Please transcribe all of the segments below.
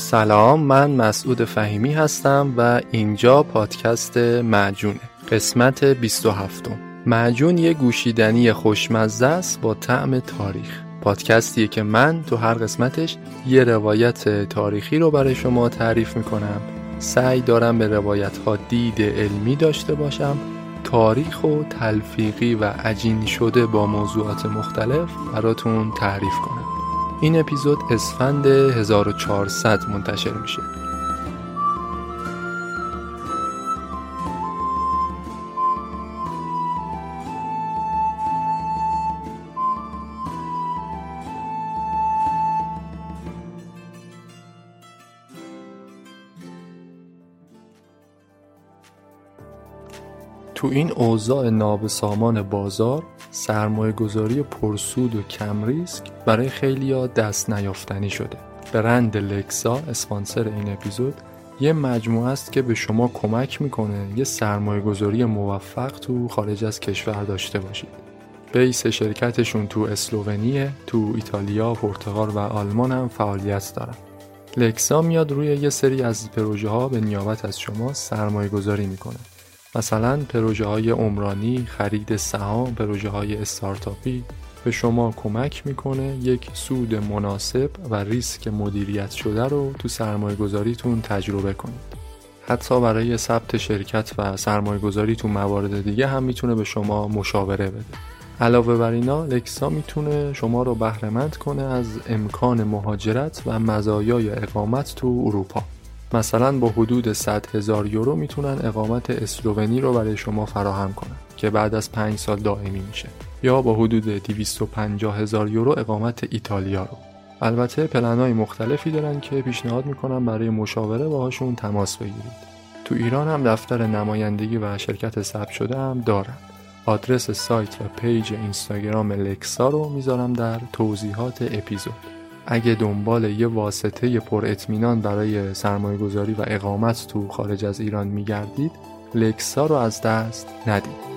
سلام من مسعود فهیمی هستم و اینجا پادکست معجونه. قسمت 27 معجون یه گوشیدنی خوشمزه است با طعم تاریخ. پادکستیه که من تو هر قسمتش یه روایت تاریخی رو برای شما تعریف می‌کنم. سعی دارم به روایت ها دید علمی داشته باشم. تاریخ و تلفیقی و عجین شده با موضوعات مختلف براتون تعریف کنم. این اپیزود اسفند 1400 منتشر میشه. تو این اوضاع نابسامان بازار سرمایه گذاری پرسود و کم ریسک برای خیلیا دست نیافتنی شده. برند لکسا اسپانسر این اپیزود یه مجموعه است که به شما کمک می‌کنه یه سرمایه گذاری موفق تو خارج از کشور داشته باشید. بیس شرکتشون تو اسلوونیه تو ایتالیا، پرتغال و آلمان هم فعالیت دارن. لکسا میاد روی یه سری از پروژه ها به نیابت از شما سرمایه گذاری می‌کنه. مثلا پروژه های عمرانی، خرید سهام، پروژه های استارتاپی به شما کمک می‌کنه یک سود مناسب و ریسک مدیریت شده رو تو سرمایه گذاریتون تجربه کنید. حتی برای ثبت شرکت و سرمایه گذاری تو موارد دیگه هم می‌تونه به شما مشاوره بده. علاوه بر اینا لکسا می‌تونه شما رو بهرهمند کنه از امکان مهاجرت و مزایای اقامت تو اروپا. مثلا با حدود 100 هزار یورو می‌تونن اقامت اسلوونی رو برای شما فراهم کنن که بعد از 5 سال دائمی میشه. یا با حدود 250 هزار یورو اقامت ایتالیا رو. البته پلنهای مختلفی دارن که پیشنهاد می‌کنم برای مشاوره باهاشون تماس بگیرید. تو ایران هم دفتر نمایندگی و شرکت ثبت شده هم دارن. آدرس سایت و پیج اینستاگرام لکسا رو می‌ذارم در توضیحات اپیزود. اگه دنبال یه واسطه پر اطمینان برای سرمایه گذاری و اقامت تو خارج از ایران میگردید لکسا رو از دست ندید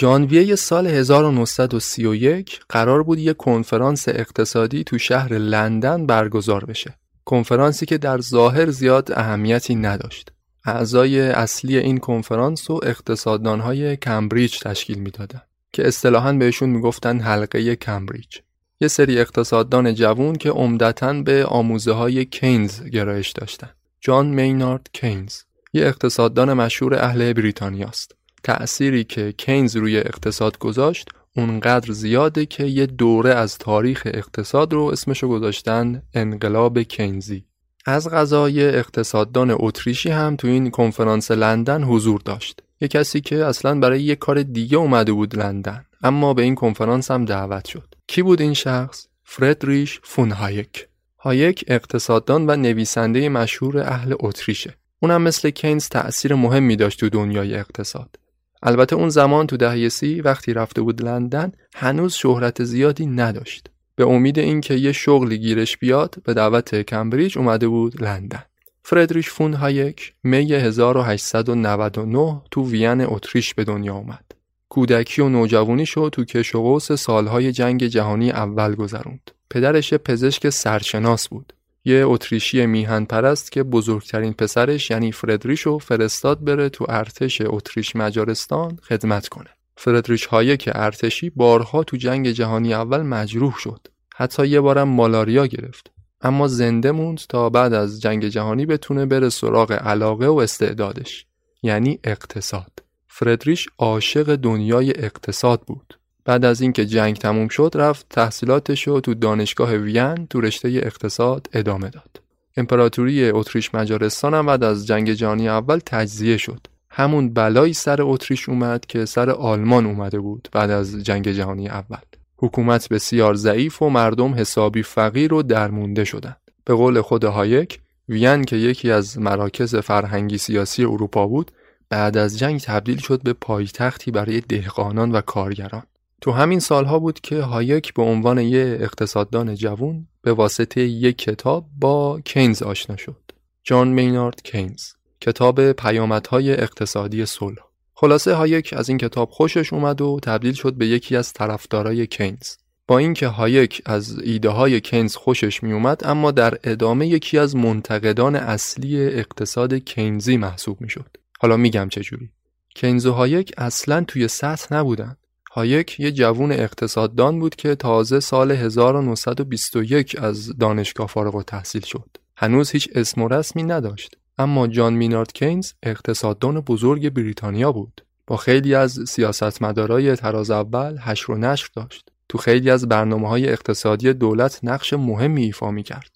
ژانویه سال 1931 قرار بود یک کنفرانس اقتصادی تو شهر لندن برگزار بشه. کنفرانسی که در ظاهر زیاد اهمیتی نداشت. اعضای اصلی این کنفرانس و اقتصاددانهای کمبریج تشکیل می‌دادند که اصطلاحاً بهشون می‌گفتن حلقه کمبریج. یه سری اقتصاددان جوون که عمدتا به آموزه های کینز گرایش داشتن. جان مینارد کینز یه اقتصاددان مشهور اهل بریتانیاست. تأثیری که کینز روی اقتصاد گذاشت اونقدر زیاده که یه دوره از تاریخ اقتصاد رو اسمشو گذاشتن انقلاب کینزی. از قضا یه اقتصاددان اتریشی هم تو این کنفرانس لندن حضور داشت. یه کسی که اصلا برای یه کار دیگه اومده بود لندن اما به این کنفرانس هم دعوت شد. کی بود این شخص؟ فردریش فون هایک. هایک اقتصاددان و نویسنده مشهور اهل اتریشه. اونم مثل کینز تأثیر مهمی داشت تو دنیای اقتصاد. البته اون زمان تو دهه سی وقتی رفته بود لندن هنوز شهرت زیادی نداشت. به امید اینکه یه شغلی گیرش بیاد به دعوت کمبریج اومده بود لندن فردریش فون هایک می 1899 تو وین اتریش به دنیا اومد. کودکی و نوجوانی شو تو کش و قوس سالهای جنگ جهانی اول گذروند. پدرش پزشک سرشناس بود. یه اتریشی میهن پرست که بزرگترین پسرش یعنی فردریشو فرستاد بره تو ارتش اتریش مجارستان خدمت کنه. فردریش هایک ارتشی بارها تو جنگ جهانی اول مجروح شد. حتی یه بارم مالاریا گرفت. اما زنده موند تا بعد از جنگ جهانی بتونه بره سراغ علاقه و استعدادش یعنی اقتصاد فردریش عاشق دنیای اقتصاد بود بعد از اینکه جنگ تموم شد رفت تحصیلاتش رو تو دانشگاه وین تو رشته اقتصاد ادامه داد امپراتوری اتریش مجارستان هم بعد از جنگ جهانی اول تجزیه شد همون بلایی سر اتریش اومد که سر آلمان اومده بود بعد از جنگ جهانی اول حکومت بسیار ضعیف و مردم حسابی فقیر و درمونده شدند. به قول خود هایک وین که یکی از مراکز فرهنگی سیاسی اروپا بود بعد از جنگ تبدیل شد به پایتختی برای دهقانان و کارگران. تو همین سالها بود که هایک به عنوان یک اقتصاددان جوون به واسطه یک کتاب با کینز آشنا شد. جان مینارد کینز کتاب پیامدهای اقتصادی صلح خلاصه هایک از این کتاب خوشش اومد و تبدیل شد به یکی از طرفدارای کینز با اینکه هایک از ایده های کینز خوشش می اومد اما در ادامه یکی از منتقدان اصلی اقتصاد کینزی محسوب می شد. حالا میگم چجوری. کینز و هایک اصلا تو یه سطح نبودن. هایک یه جوون اقتصاددان بود که تازه سال 1921 از دانشگاه فارغ‌التحصیل شد. هنوز هیچ اسم و رسمی نداشت. اما جان مینارد کینز اقتصاددان بزرگ بریتانیا بود. با خیلی از سیاستمدارای تراز اول حشر و نشر داشت. تو خیلی از برنامه های اقتصادی دولت نقش مهمی ایفا می کرد.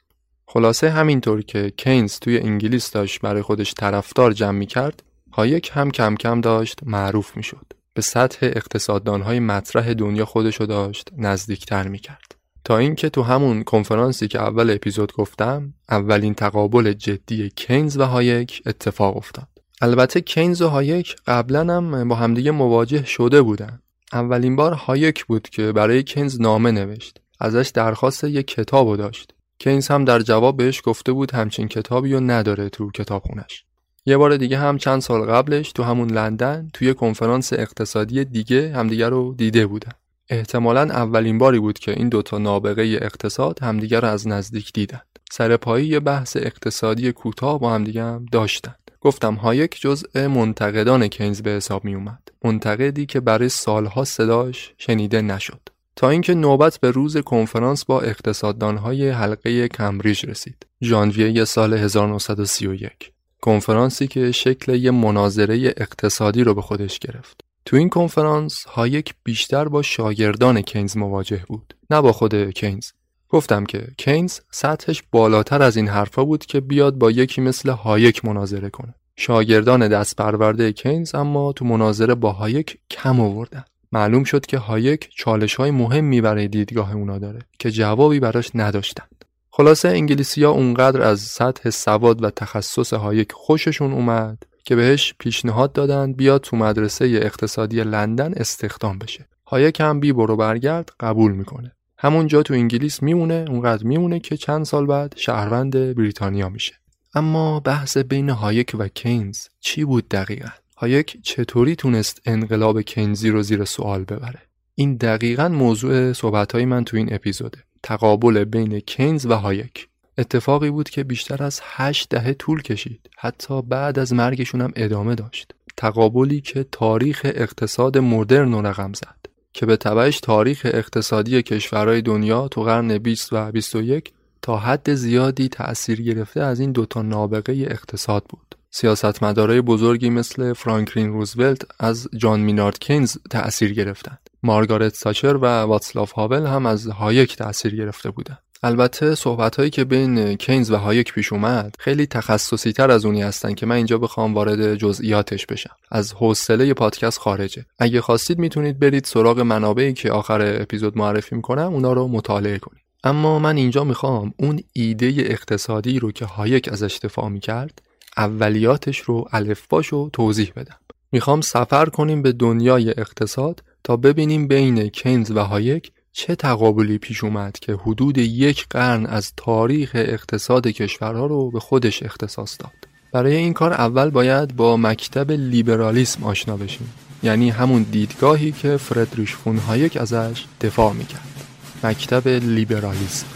خلاصه همینطور که کینز توی انگلیس داشت برای خودش طرفدار جمع می کرد، هایک هم کم کم داشت معروف می شد. به سطح اقتصاددانهای مطرح دنیا خودشو داشت نزدیکتر می کرد. تا اینکه تو همون کنفرانسی که اول اپیزود گفتم اولین تقابل جدی کینز و هایک اتفاق افتاد. البته کینز و هایک قبلا هم با همدیگه مواجه شده بودن. اولین بار هایک بود که برای کینز نامه نوشت. ازش درخواست یک کتاب داشت. کینز هم در جواب بهش گفته بود همچین کتابی رو نداره تو کتابخونش. یه بار دیگه هم چند سال قبلش تو همون لندن توی کنفرانس اقتصادی دیگه همدیگه رو دیده بودن. احتمالا اولین باری بود که این دوتا نابغه اقتصاد همدیگر رو از نزدیک دیدند. سرپایی یه بحث اقتصادی کوتاه با همدیگه هم داشتند. گفتم هایک جزء منتقدان کینز به حساب می اومد. منتقدی که برای سالها صداش شنیده نشد. تا اینکه نوبت به روز کنفرانس با اقتصاددانهای حلقه کمبریج رسید. ژانویه سال 1931. کنفرانسی که شکل یه مناظره اقتصادی رو به خودش گرفت. تو این کنفرانس هایک بیشتر با شاگردان کینز مواجه بود نه با خود کینز. گفتم که کینز سطحش بالاتر از این حرفا بود که بیاد با یکی مثل هایک مناظره کنه. شاگردان دست پرورده کینز اما تو مناظره با هایک کم آوردن. معلوم شد که هایک چالش های مهمی برای دیدگاه اونا داره که جوابی براش نداشتند. خلاصه انگلیسی ها اونقدر از سطح سواد و تخصص هایک خوششون اومد که بهش پیشنهاد دادن بیاد تو مدرسه اقتصادی لندن استخدام بشه. هایک هم بی برو برگرد قبول می‌کنه. همونجا تو انگلیس میمونه اونقدر میمونه که چند سال بعد شهروند بریتانیا میشه. اما بحث بین هایک و کینز چی بود دقیقا؟ هایک چطوری تونست انقلاب کینزی رو زیر سوال ببره؟ این دقیقا موضوع صحبت من تو این اپیزوده. تقابل بین کینز و هایک. اتفاقی بود که بیشتر از هشت دهه طول کشید. حتی بعد از مرگشون هم ادامه داشت. تقابلی که تاریخ اقتصاد مدرن رو رقم زد. که به تبعش تاریخ اقتصادی کشورهای دنیا تو قرن 20 و 21 تا حد زیادی تأثیر گرفته از این دوتا نابغه اقتصاد بود. سیاستمدارای بزرگی مثل فرانکلین روزولت از جان مینارد کینز تأثیر گرفتند. مارگارت تاچر و واتسلاف هاول هم از هایک تأثیر گرفته بودند. البته صحبت هایی که بین کینز و هایک پیش اومد خیلی تخصصی تر از اونی هستن که من اینجا بخوام وارد جزئیاتش بشم. از حوصله پادکست خارجه. اگه خواستید می‌تونید برید سراغ منابعی که آخر اپیزود معرفی می‌کنم اونا رو مطالعه کنید. اما من اینجا می‌خوام اون ایده اقتصادی رو که هایک ازش دفاع می‌کرد اولیاتش رو الفباش رو توضیح بدم. می‌خوام سفر کنیم به دنیای اقتصاد تا ببینیم بین کینز و هایک چه تقابلی پیش اومد که حدود یک قرن از تاریخ اقتصاد کشورها رو به خودش اختصاص داد؟ برای این کار اول باید با مکتب لیبرالیسم آشنا بشیم. یعنی همون دیدگاهی که فردریش فون هایک ازش دفاع می‌کرد. مکتب لیبرالیسم.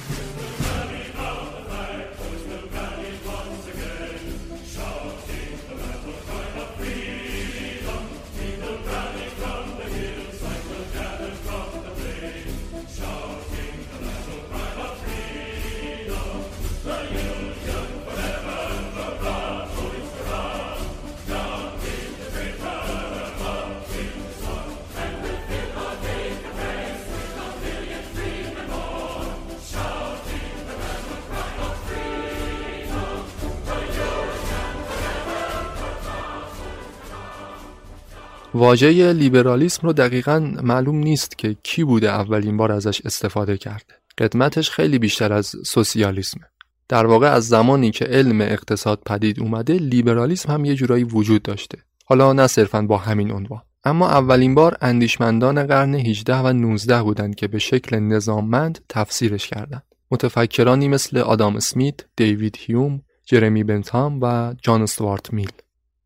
واژه لیبرالیسم رو دقیقا معلوم نیست که کی بوده اولین بار ازش استفاده کرده. قدمتش خیلی بیشتر از سوسیالیسمه. در واقع از زمانی که علم اقتصاد پدید اومده لیبرالیسم هم یه جورایی وجود داشته. حالا نه صرفا با همین عنوان. اما اولین بار اندیشمندان قرن 18 و 19 بودند که به شکل نظاممند تفسیرش کردند. متفکرانی مثل آدام اسمیت، دیوید هیوم، جرمی بنتام و جان استوارت میل.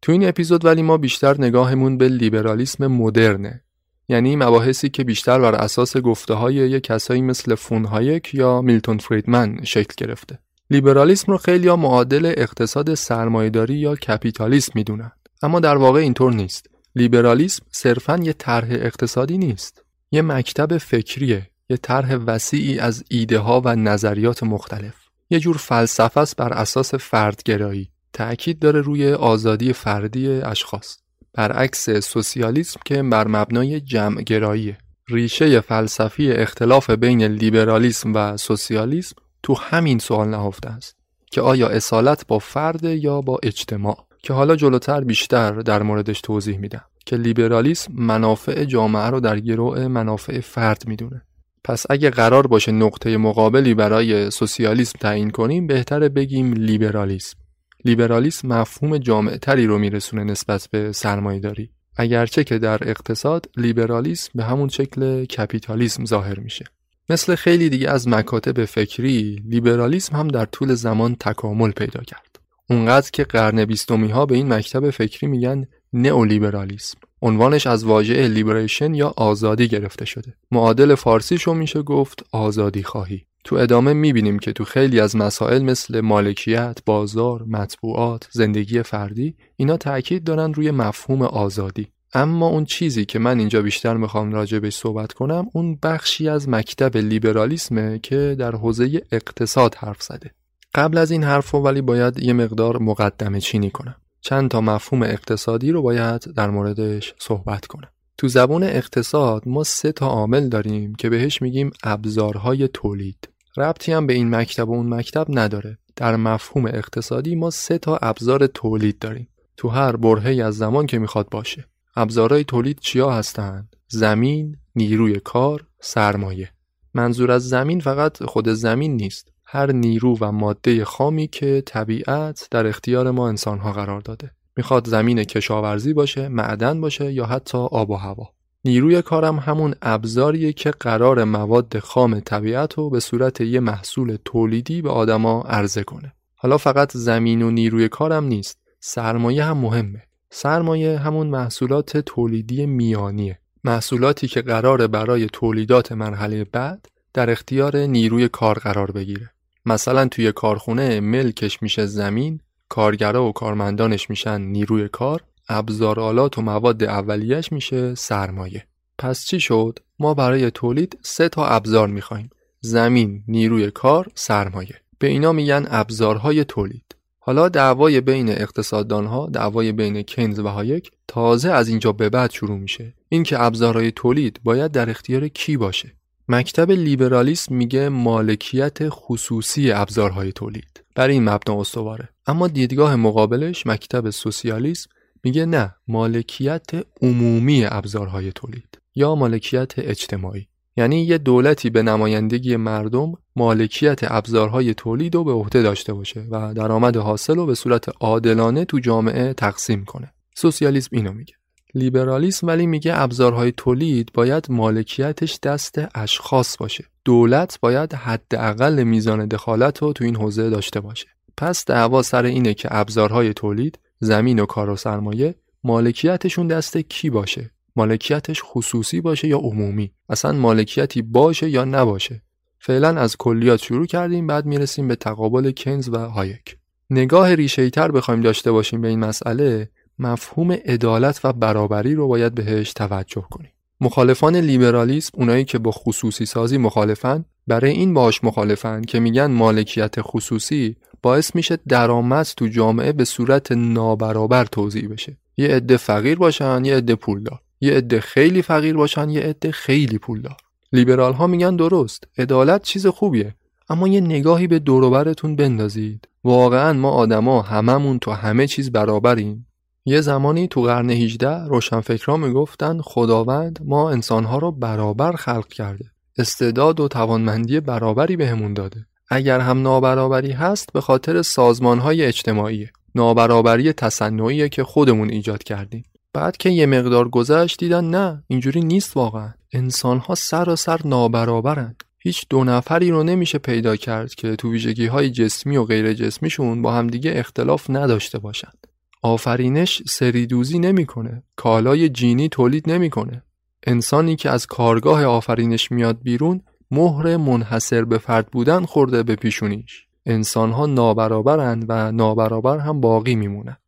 تو این اپیزود ولی ما بیشتر نگاهمون به لیبرالیسم مدرنه. یعنی مباحثی که بیشتر بر اساس گفته های یک کسایی مثل فون هایک یا میلتون فریدمن شکل گرفته. لیبرالیسم رو خیلی ها معادل اقتصاد سرمایهداری یا کپیتالیسم می‌دونن. اما در واقع اینطور نیست. لیبرالیسم صرفا یه طرح اقتصادی نیست. یه مکتب فکریه یه طرح وسیعی از ایده ها و نظریات مختلف. یه جور فلسفه است بر اساس فردگرایی. تأکید داره روی آزادی فردی اشخاص. برعکس سوسیالیسم که بر مبنای جمع گراییه ریشه فلسفی اختلاف بین لیبرالیسم و سوسیالیسم تو همین سوال نهفته است که آیا اصالت با فرد یا با اجتماع؟ که حالا جلوتر بیشتر در موردش توضیح میدم که لیبرالیسم منافع جامعه رو در گروه منافع فرد می‌دونه. پس اگه قرار باشه نقطه مقابلی برای سوسیالیسم تعیین کنیم بهتره بگیم لیبرالیسم. لیبرالیسم مفهوم جامع تری رو میرسونه نسبت به سرمایه داری. اگرچه که در اقتصاد لیبرالیسم به همون شکل کپیتالیسم ظاهر میشه. مثل خیلی دیگه از مکاتب فکری، لیبرالیسم هم در طول زمان تکامل پیدا کرد. اونقدر که قرن بیستمی ها به این مکتب فکری میگن نئولیبرالیسم. عنوانش از واژه لیبریشن یا آزادی گرفته شده. معادل فارسیشو میشه گفت آزادی خواهی. تو ادامه می‌بینیم که تو خیلی از مسائل مثل مالکیت، بازار، مطبوعات، زندگی فردی اینا تاکید دارن روی مفهوم آزادی. اما اون چیزی که من اینجا بیشتر می‌خوام بهش صحبت کنم اون بخشی از مکتب لیبرالیسمه که در حوزه اقتصاد حرف زده. قبل از این حرف ولی باید یه مقدار مقدمه چینی کنم. چند تا مفهوم اقتصادی رو باید در موردش صحبت کنم. تو زبان اقتصاد ما سه تا عامل داریم که بهش میگیم ابزارهای تولید. ربطی هم به این مکتب و اون مکتب نداره. در مفهوم اقتصادی ما سه تا ابزار تولید داریم. تو هر برهه از زمان که می‌خواد باشه. ابزارهای تولید چیا هستند زمین نیروی کار سرمایه. منظور از زمین فقط خود زمین نیست. هر نیرو و ماده خامی که طبیعت در اختیار ما انسانها قرار داده. می‌خواد زمین کشاورزی باشه معدن باشه یا حتی آب و هوا. نیروی کارم همون ابزاریه که قرار مواد خام طبیعت رو به صورت یه محصول تولیدی به آدما عرضه کنه. حالا فقط زمین و نیروی کارم نیست سرمایه هم مهمه. سرمایه همون محصولات تولیدی میانیه. محصولاتی که قرار برای تولیدات مرحله بعد در اختیار نیروی کار قرار بگیره. مثلا توی کارخونه ملکش میشه زمین کارگرا و کارمندانش میشن نیروی کار ابزارالات و مواد اولیش میشه سرمایه. پس چی شد؟ ما برای تولید سه تا ابزار می‌خوایم. زمین نیروی کار سرمایه. به اینا میگن ابزارهای تولید. حالا دعوای بین اقتصاددانها دعوای بین کینز و هایک تازه از اینجا به بعد شروع میشه. اینکه ابزارهای تولید باید در اختیار کی باشه؟ مکتب لیبرالیسم میگه مالکیت خصوصی ابزارهای تولید. بر این مبنا استواره. اما دیدگاه مقابلش مکتب سوسیالیسم میگه نه مالکیت عمومی ابزارهای تولید یا مالکیت اجتماعی. یعنی یه دولتی به نمایندگی مردم مالکیت ابزارهای تولید رو به عهده داشته باشه و درآمد حاصل رو به صورت عادلانه تو جامعه تقسیم کنه. سوسیالیسم اینو میگه. لیبرالیسم ولی میگه ابزارهای تولید باید مالکیتش دست اشخاص باشه. دولت باید حداقل میزان دخالت رو تو این حوزه داشته باشه. پس دعوا سر اینه که ابزارهای تولید زمین و کار و سرمایه مالکیتشون دست کی باشه؟ مالکیتش خصوصی باشه یا عمومی؟ اصلا مالکیتی باشه یا نباشه؟ فعلا از کلیات شروع کردیم بعد می‌رسیم به تقابل کنز و هایک. نگاه ریشه تر بخوایم داشته باشیم به این مسئله مفهوم عدالت و برابری رو باید بهش توجه کنیم. مخالفان لیبرالیسم اونایی که با خصوصی سازی مخالفن برای این باش مخالفن که میگن مالکیت خصوصی باعث میشه درآمد تو جامعه به صورت نابرابر توضیح بشه. یه عده فقیر باشن یه عده پولدار. یه عده خیلی فقیر باشن یه عده خیلی پولدار. لیبرال ها میگن درست عدالت چیز خوبیه. اما یه نگاهی به دوروبرتون بندازید. واقعا ما آدما هممون تو همه چیز برابریم. یه زمانی تو قرن 18 روشنفکران می‌گفتن خداوند ما انسانها رو برابر خلق کرده. استعداد و توانمندی برابری بهمون داده. اگر هم نابرابری هست به خاطر سازمانهای اجتماعی نابرابری تصنعیه که خودمون ایجاد کردیم. بعد که یه مقدار گذشت دیدن نه اینجوری نیست واقعا. انسانها سر نابرابرند هیچ دو نفری رو نمیشه پیدا کرد که تو ویژگی های جسمی و غیر جسمیشون با همدیگه اختلاف نداشته باشند آفرینش سریدوزی نمی‌کنه. کالای جینی تولید نمی‌کنه. انسانی که از کارگاه آفرینش میاد بیرون مهر منحصر به فرد بودن خورده به پیشونیش. انسانها نابرابرند و نابرابر هم باقی میمونند.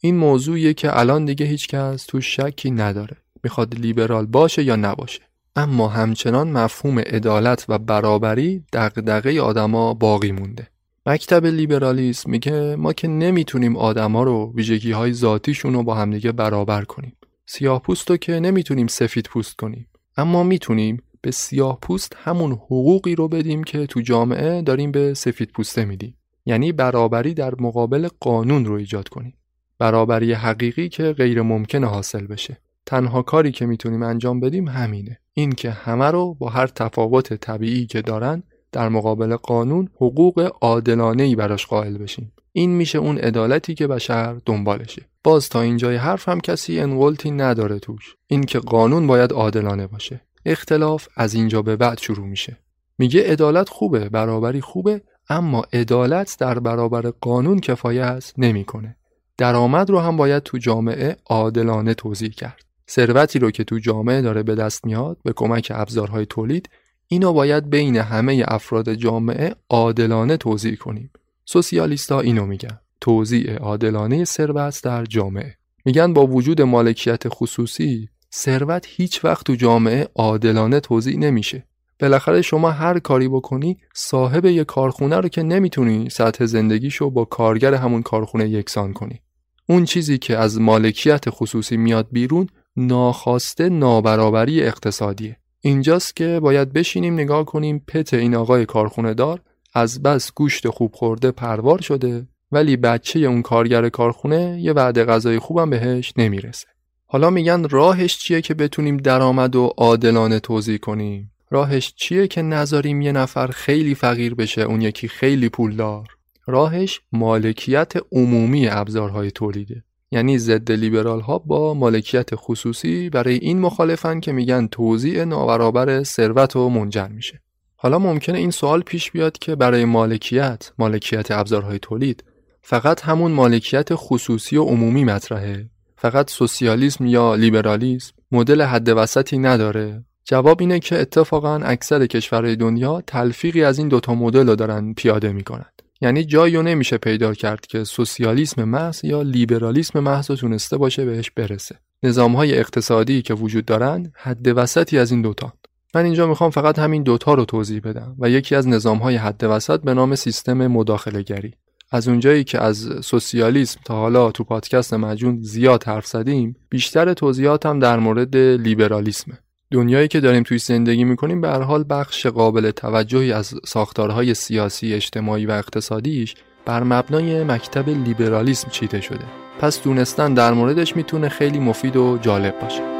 این موضوعیه که الان دیگه هیچکس تو شکی نداره. می‌خواد لیبرال باشه یا نباشه. اما همچنان مفهوم عدالت و برابری دغدغه آدما باقی مونده. مکتب لیبرالیسم میگه ما که نمی‌تونیم آدما رو ویژگی های ذاتیشون رو با همدیگه برابر کنیم. سیاه پوست رو که نمی‌تونیم سفید پوست کنیم. اما می‌تونیم به سیاه پوست همون حقوقی رو بدیم که تو جامعه داریم به سفید پوسته میدیم. یعنی برابری در مقابل قانون رو ایجاد کنیم. برابری حقیقی که غیر ممکن حاصل بشه. تنها کاری که می‌تونیم انجام بدیم همینه. این که همه رو با هر تفاوت طبیعی که دارن در مقابل قانون حقوق عادلانه ای براش قائل بشیم. این میشه اون عدالتی که بشر دنبالشه. باز تا اینجای حرف هم کسی انقلتی نداره توش. این که قانون باید عادلانه باشه. اختلاف از اینجا به بعد شروع میشه. میگه عدالت خوبه برابری خوبه اما عدالت در برابر قانون کفایت نمی‌کنه. درآمد رو هم باید تو جامعه عادلانه توضیح کرد. ثروتی رو که تو جامعه داره به دست میاد به کمک ابزارهای تولید اینو باید بین همه افراد جامعه عادلانه توضیح کنیم. سوسیالیستا اینو میگن. توزیع عادلانه ثروت در جامعه. میگن با وجود مالکیت خصوصی ثروت هیچ وقت تو جامعه عادلانه توضیح نمیشه. بالاخره شما هر کاری بکنی صاحب یه کارخونه رو که نمی‌تونی سطح زندگیشو با کارگر همون کارخونه یکسان کنی. اون چیزی که از مالکیت خصوصی میاد بیرون ناخواسته نابرابری اقتصادیه. اینجاست که باید بشینیم نگاه کنیم پت این آقای کارخونه دار از بس گوشت خوب خورده پروار شده ولی بچه اون کارگر کارخونه یه وعده غذای خوبم بهش نمی‌رسه. حالا میگن راهش چیه که بتونیم درآمد و عادلانه توضیح کنیم؟ راهش چیه که نذاریم یه نفر خیلی فقیر بشه اون یکی خیلی پولدار؟ راهش مالکیت عمومی ابزارهای تولیده. یعنی ضد لیبرال ها با مالکیت خصوصی برای این مخالفن که میگن توزیع نابرابر ثروت و منجر میشه. حالا ممکنه این سوال پیش بیاد که برای مالکیت مالکیت ابزارهای تولید فقط همون مالکیت خصوصی و عمومی مطرحه؟ فقط سوسیالیسم یا لیبرالیسم مدل حد وسطی نداره. جواب اینه که اتفاقا اکثر کشورهای دنیا تلفیقی از این دوتا مدل رو دارن پیاده می‌کنن. یعنی جایی رو نمیشه پیدا کرد که سوسیالیسم محض یا لیبرالیسم محض تونسته باشه بهش برسه. نظام های اقتصادی که وجود دارن حد وسطی از این دوتا. من اینجا می‌خوام فقط همین دوتا رو توضیح بدم و یکی از نظام های حد وسط به نام سیستم مداخله گری از اونجایی که از سوسیالیسم تا حالا تو پادکست مجون زیاد حرف زدیم بیشتر توضیحاتم در مورد لیبرالیسمه دنیایی که داریم توی زندگی می‌کنیم به هر حال بخش قابل توجهی از ساختارهای سیاسی، اجتماعی و اقتصادیش بر مبنای مکتب لیبرالیسم چیده شده. پس دونستن در موردش می‌تونه خیلی مفید و جالب باشه.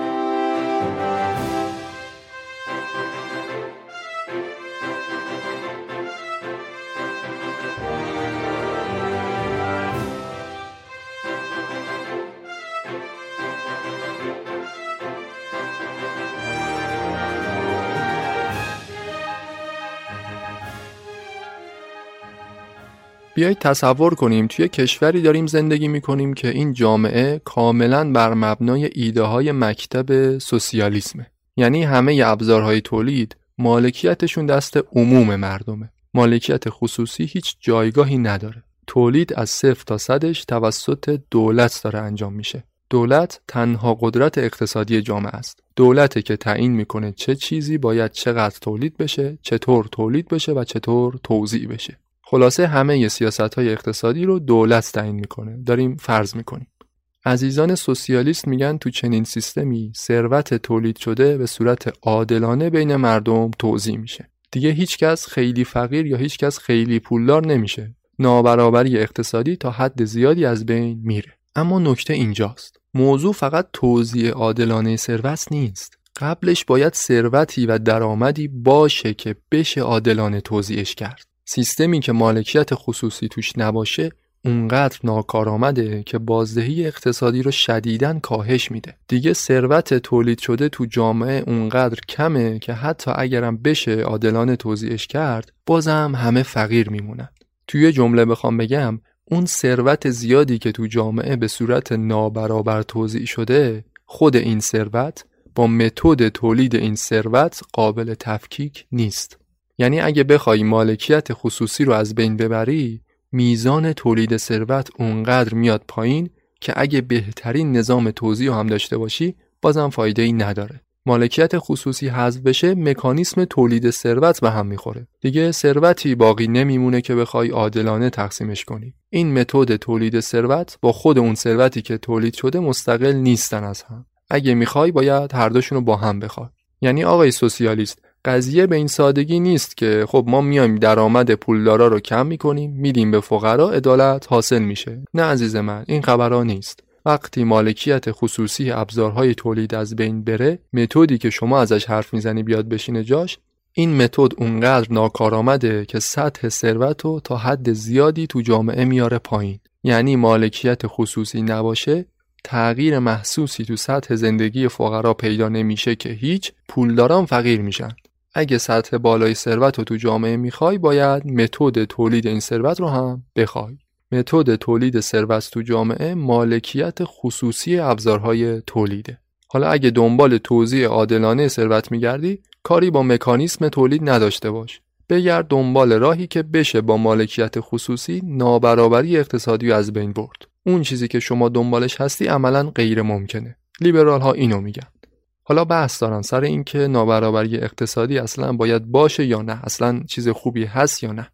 بیایید تصور کنیم توی کشوری داریم زندگی می‌کنیم که این جامعه کاملا بر مبنای ایده های مکتب سوسیالیسمه. یعنی همه ابزارهای تولید مالکیتشون دست عموم مردمه. مالکیت خصوصی هیچ جایگاهی نداره. تولید از صفر تا صدش توسط دولت داره انجام میشه. دولت تنها قدرت اقتصادی جامعه است. دولته که تعیین می‌کنه چه چیزی باید چقدر تولید بشه چطور تولید بشه و چطور توزیع بشه. خلاصه همه سیاست های اقتصادی رو دولت تعیین می‌کنه. داریم فرض می‌کنیم. عزیزان سوسیالیست میگن تو چنین سیستمی ثروت تولید شده به صورت عادلانه بین مردم توزیع میشه. دیگه هیچکس خیلی فقیر یا هیچکس خیلی پولدار نمیشه. نابرابری اقتصادی تا حد زیادی از بین میره. اما نکته اینجاست. موضوع فقط توزیع عادلانه ثروت نیست. قبلش باید ثروتی و درآمدی باشه که بشه عادلانه توزیعش کرد. سیستمی که مالکیت خصوصی توش نباشه اونقدر ناکارآمده که بازدهی اقتصادی رو شدیداً کاهش میده. دیگه ثروت تولید شده تو جامعه اونقدر کمه که حتی اگرم بشه عادلانه توضیحش کرد بازم همه فقیر میمونن. توی جمله بخوام بگم اون ثروت زیادی که تو جامعه به صورت نابرابر توضیح شده خود این ثروت با متد تولید این ثروت قابل تفکیک نیست. یعنی اگه بخوای مالکیت خصوصی رو از بین ببری میزان تولید ثروت اونقدر میاد پایین که اگه بهترین نظام توزیع هم داشته باشی بازم فایده ای نداره. مالکیت خصوصی حذف بشه مکانیسم تولید ثروت به هم می‌خوره. دیگه ثروتی باقی نمیمونه که بخوای عادلانه تقسیمش کنی. این متد تولید ثروت با خود اون ثروتی که تولید شده مستقل نیستن از هم. اگه می‌خوای باید هر دوشون با هم بخوای. یعنی آقای سوسیالیست قضیه به این سادگی نیست که خب ما میایم درآمد پولدارا رو کم می‌کنیم میدیم به فقرا عدالت حاصل میشه. نه عزیز من این خبرها نیست. وقتی مالکیت خصوصی ابزارهای تولید از بین بره متدی که شما ازش حرف می‌زنی بیاد بشینه جاش این متد اونقدر ناکارآمده که سطح ثروت رو تا حد زیادی تو جامعه میاره پایین. یعنی مالکیت خصوصی نباشه تغییر محسوسی تو سطح زندگی فقرا پیدا نمیشه که هیچ پولداران فقیر میشن. اگه سطح بالای ثروت رو تو جامعه می‌خوای باید متد تولید این ثروت رو هم بخوای. متد تولید ثروت تو جامعه مالکیت خصوصی ابزارهای تولیده. حالا اگه دنبال توزیع عادلانه ثروت میگردی کاری با مکانیسم تولید نداشته باش. بگرد دنبال راهی که بشه با مالکیت خصوصی نابرابری اقتصادی از بین برد. اون چیزی که شما دنبالش هستی عملا غیر ممکنه. لیبرال ها اینو میگن. حالا بحث دارن سر اینکه نابرابری اقتصادی اصلا باید باشه یا نه؟ اصلا چیز خوبی هست یا نه؟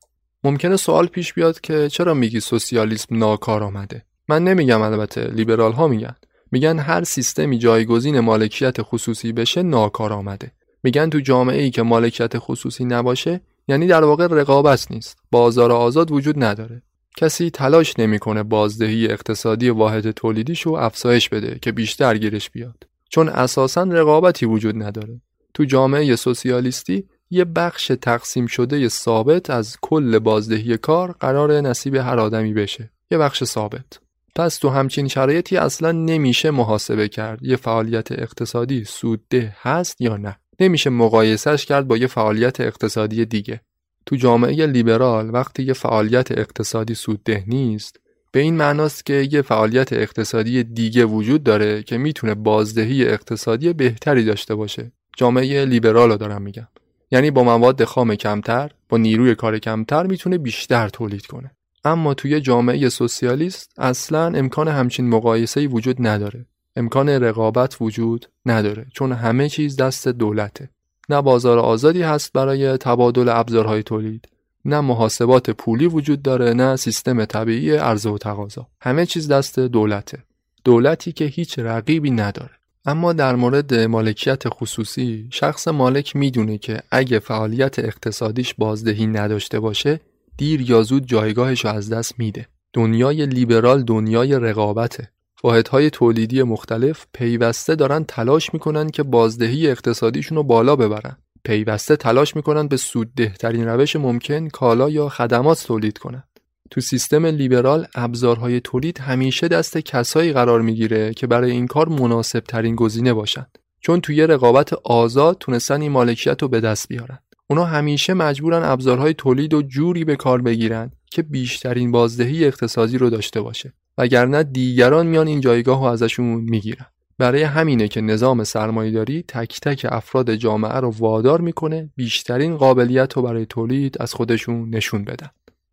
ممکنه سوال پیش بیاد که چرا میگی سوسیالیسم ناکار آمده؟ من نمیگم البته لیبرال ها میگن. میگن هر سیستمی جایگزین مالکیت خصوصی بشه ناکار آمده. میگن تو جامعه ای که مالکیت خصوصی نباشه یعنی در واقع رقابت نیست. بازار آزاد وجود نداره. کسی تلاش نمی‌کنه بازدهی اقتصادی واحد تولیدیشو افزایش بده که بیشتر گیرش بیاد. چون اساسا رقابتی وجود نداره. تو جامعه سوسیالیستی یه بخش تقسیم شده ثابت از کل بازدهی کار قرار نصیب هر آدمی بشه. یه بخش ثابت. پس تو همچین شرایطی اصلا نمیشه محاسبه کرد یه فعالیت اقتصادی سودده هست یا نه. نمیشه مقایسش کرد با یه فعالیت اقتصادی دیگه. تو جامعه لیبرال وقتی یه فعالیت اقتصادی سودده نیست به این معناست که یه فعالیت اقتصادی دیگه وجود داره که می‌تونه بازدهی اقتصادی بهتری داشته باشه. جامعه لیبرال رو دارم میگم. یعنی با مواد خام کمتر با نیروی کار کمتر می‌تونه بیشتر تولید کنه. اما توی جامعه سوسیالیست اصلا امکان همچین مقایسه وجود نداره. امکان رقابت وجود نداره چون همه چیز دست دولته. نه بازار آزادی هست برای تبادل ابزارهای تولید. نه محاسبات پولی وجود داره نه سیستم طبیعی عرضه و تقاضا. همه چیز دست دولته. دولتی که هیچ رقیبی نداره. اما در مورد مالکیت خصوصی شخص مالک می‌دونه که اگه فعالیت اقتصادیش بازدهی نداشته باشه دیر یا زود جایگاهش از دست میده. دنیای لیبرال دنیای رقابته. واحدهای تولیدی مختلف پیوسته دارن تلاش می‌کنن که بازدهی اقتصادیشون رو بالا ببرن. پیوسته تلاش می‌کنن به سوددهترین روش ممکن کالا یا خدمات تولید کنند. تو سیستم لیبرال ابزارهای تولید همیشه دست کسایی قرار می‌گیره که برای این کار مناسب ترین گزینه باشند. چون توی رقابت آزاد تونستن این مالکیت رو به دست بیارن. اونا همیشه مجبورن ابزارهای تولید و جوری به کار بگیرن که بیشترین بازدهی اقتصادی رو داشته باشه. وگرنه دیگران میان این جایگاه رو ازشون می‌گیرن. برای همینه که نظام سرمایهداری تک تک افراد جامعه رو وادار می‌کنه بیشترین قابلیت رو برای تولید از خودشون نشون بدن.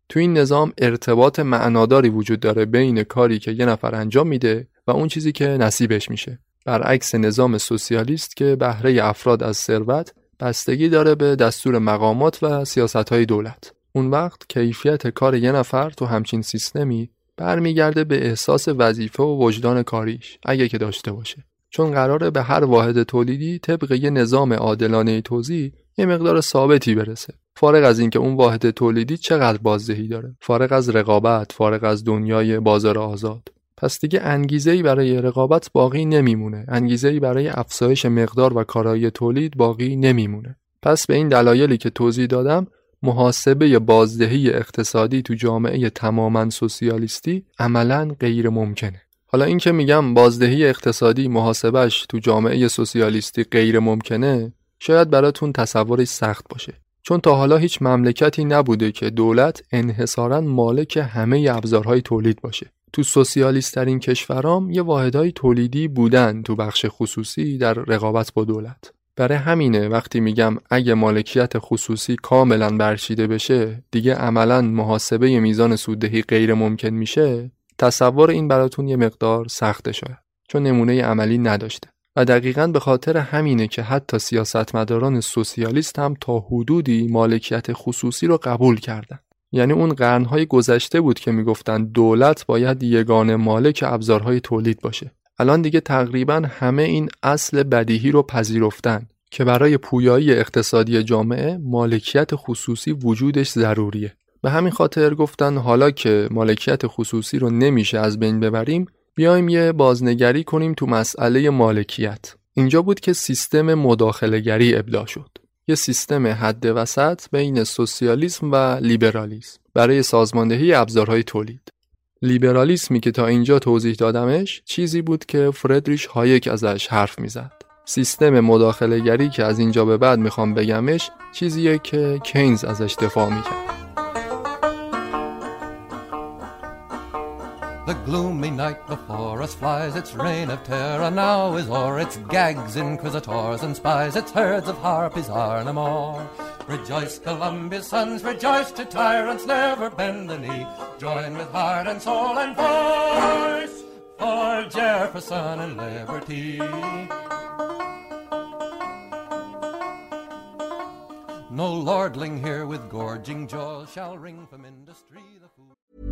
تو این نظام ارتباط معناداری وجود داره بین کاری که یه نفر انجام میده و اون چیزی که نصیبش میشه. برعکس نظام سوسیالیست که بهره افراد از ثروت بستگی داره به دستور مقامات و سیاست های دولت. اون وقت کیفیت کار یه نفر تو همچین سیستمی برمیگرده به احساس وظیفه و وجدان کاریش اگه که داشته باشه. چون قراره به هر واحد تولیدی طبق یه نظام عادلانه توزیع یه مقدار ثابتی برسه. فارغ از اینکه اون واحد تولیدی چقدر بازدهی داره. فارغ از رقابت فارغ از دنیای بازار آزاد. پس دیگه انگیزه برای رقابت باقی نمیمونه. انگیزه برای افزایش مقدار و کارایی تولید باقی نمیمونه. پس به این دلایلی که توضیح دادم محاسبه بازدهی اقتصادی تو جامعه تماما سوسیالیستی عملا غیر ممکنه حالا اینکه میگم بازدهی اقتصادی محاسبش تو جامعه سوسیالیستی غیر ممکنه شاید براتون تصورش سخت باشه. چون تا حالا هیچ مملکتی نبوده که دولت انحصارا مالک همه ابزارهای تولید باشه. تو سوسیالیست ترین کشورام یه واحدهای تولیدی بودن تو بخش خصوصی در رقابت با دولت. برای همینه وقتی میگم اگه مالکیت خصوصی کاملا برچیده بشه دیگه عملا محاسبه میزان سوددهی غیر ممکن میشه تصور این براتون یه مقدار سخته شاید چون نمونه عملی نداشته. و دقیقا به خاطر همینه که حتی سیاستمداران سوسیالیست هم تا حدودی مالکیت خصوصی رو قبول کردن. یعنی اون قرنهای گذشته بود که می‌گفتن دولت باید یگان مالک ابزارهای تولید باشه. الان دیگه تقریبا همه این اصل بدیهی رو پذیرفتن که برای پویایی اقتصادی جامعه مالکیت خصوصی وجودش ضروریه. به همین خاطر گفتن حالا که مالکیت خصوصی رو نمیشه از بین ببریم بیایم یه بازنگری کنیم تو مسئله مالکیت. اینجا بود که سیستم مداخلهگری ابداع شد. یه سیستم حد وسط بین سوسیالیسم و لیبرالیسم برای سازماندهی ابزارهای تولید. لیبرالیسمی که تا اینجا توضیح دادمش چیزی بود که فردریش هایک ازش حرف می‌زد. سیستم مداخله گری که از اینجا به بعد می‌خوام بگمش چیزیه که کینز ازش دفاع می‌کرد. The gloomy night before us flies, its reign of terror now is o'er, its gags, inquisitors and spies, its herds of harpies are no more. Rejoice, Columbia's sons, rejoice to tyrants, never bend the knee. Join with heart and soul and voice for Jefferson and liberty. No lordling here with gorging jaws shall wring from industry the food.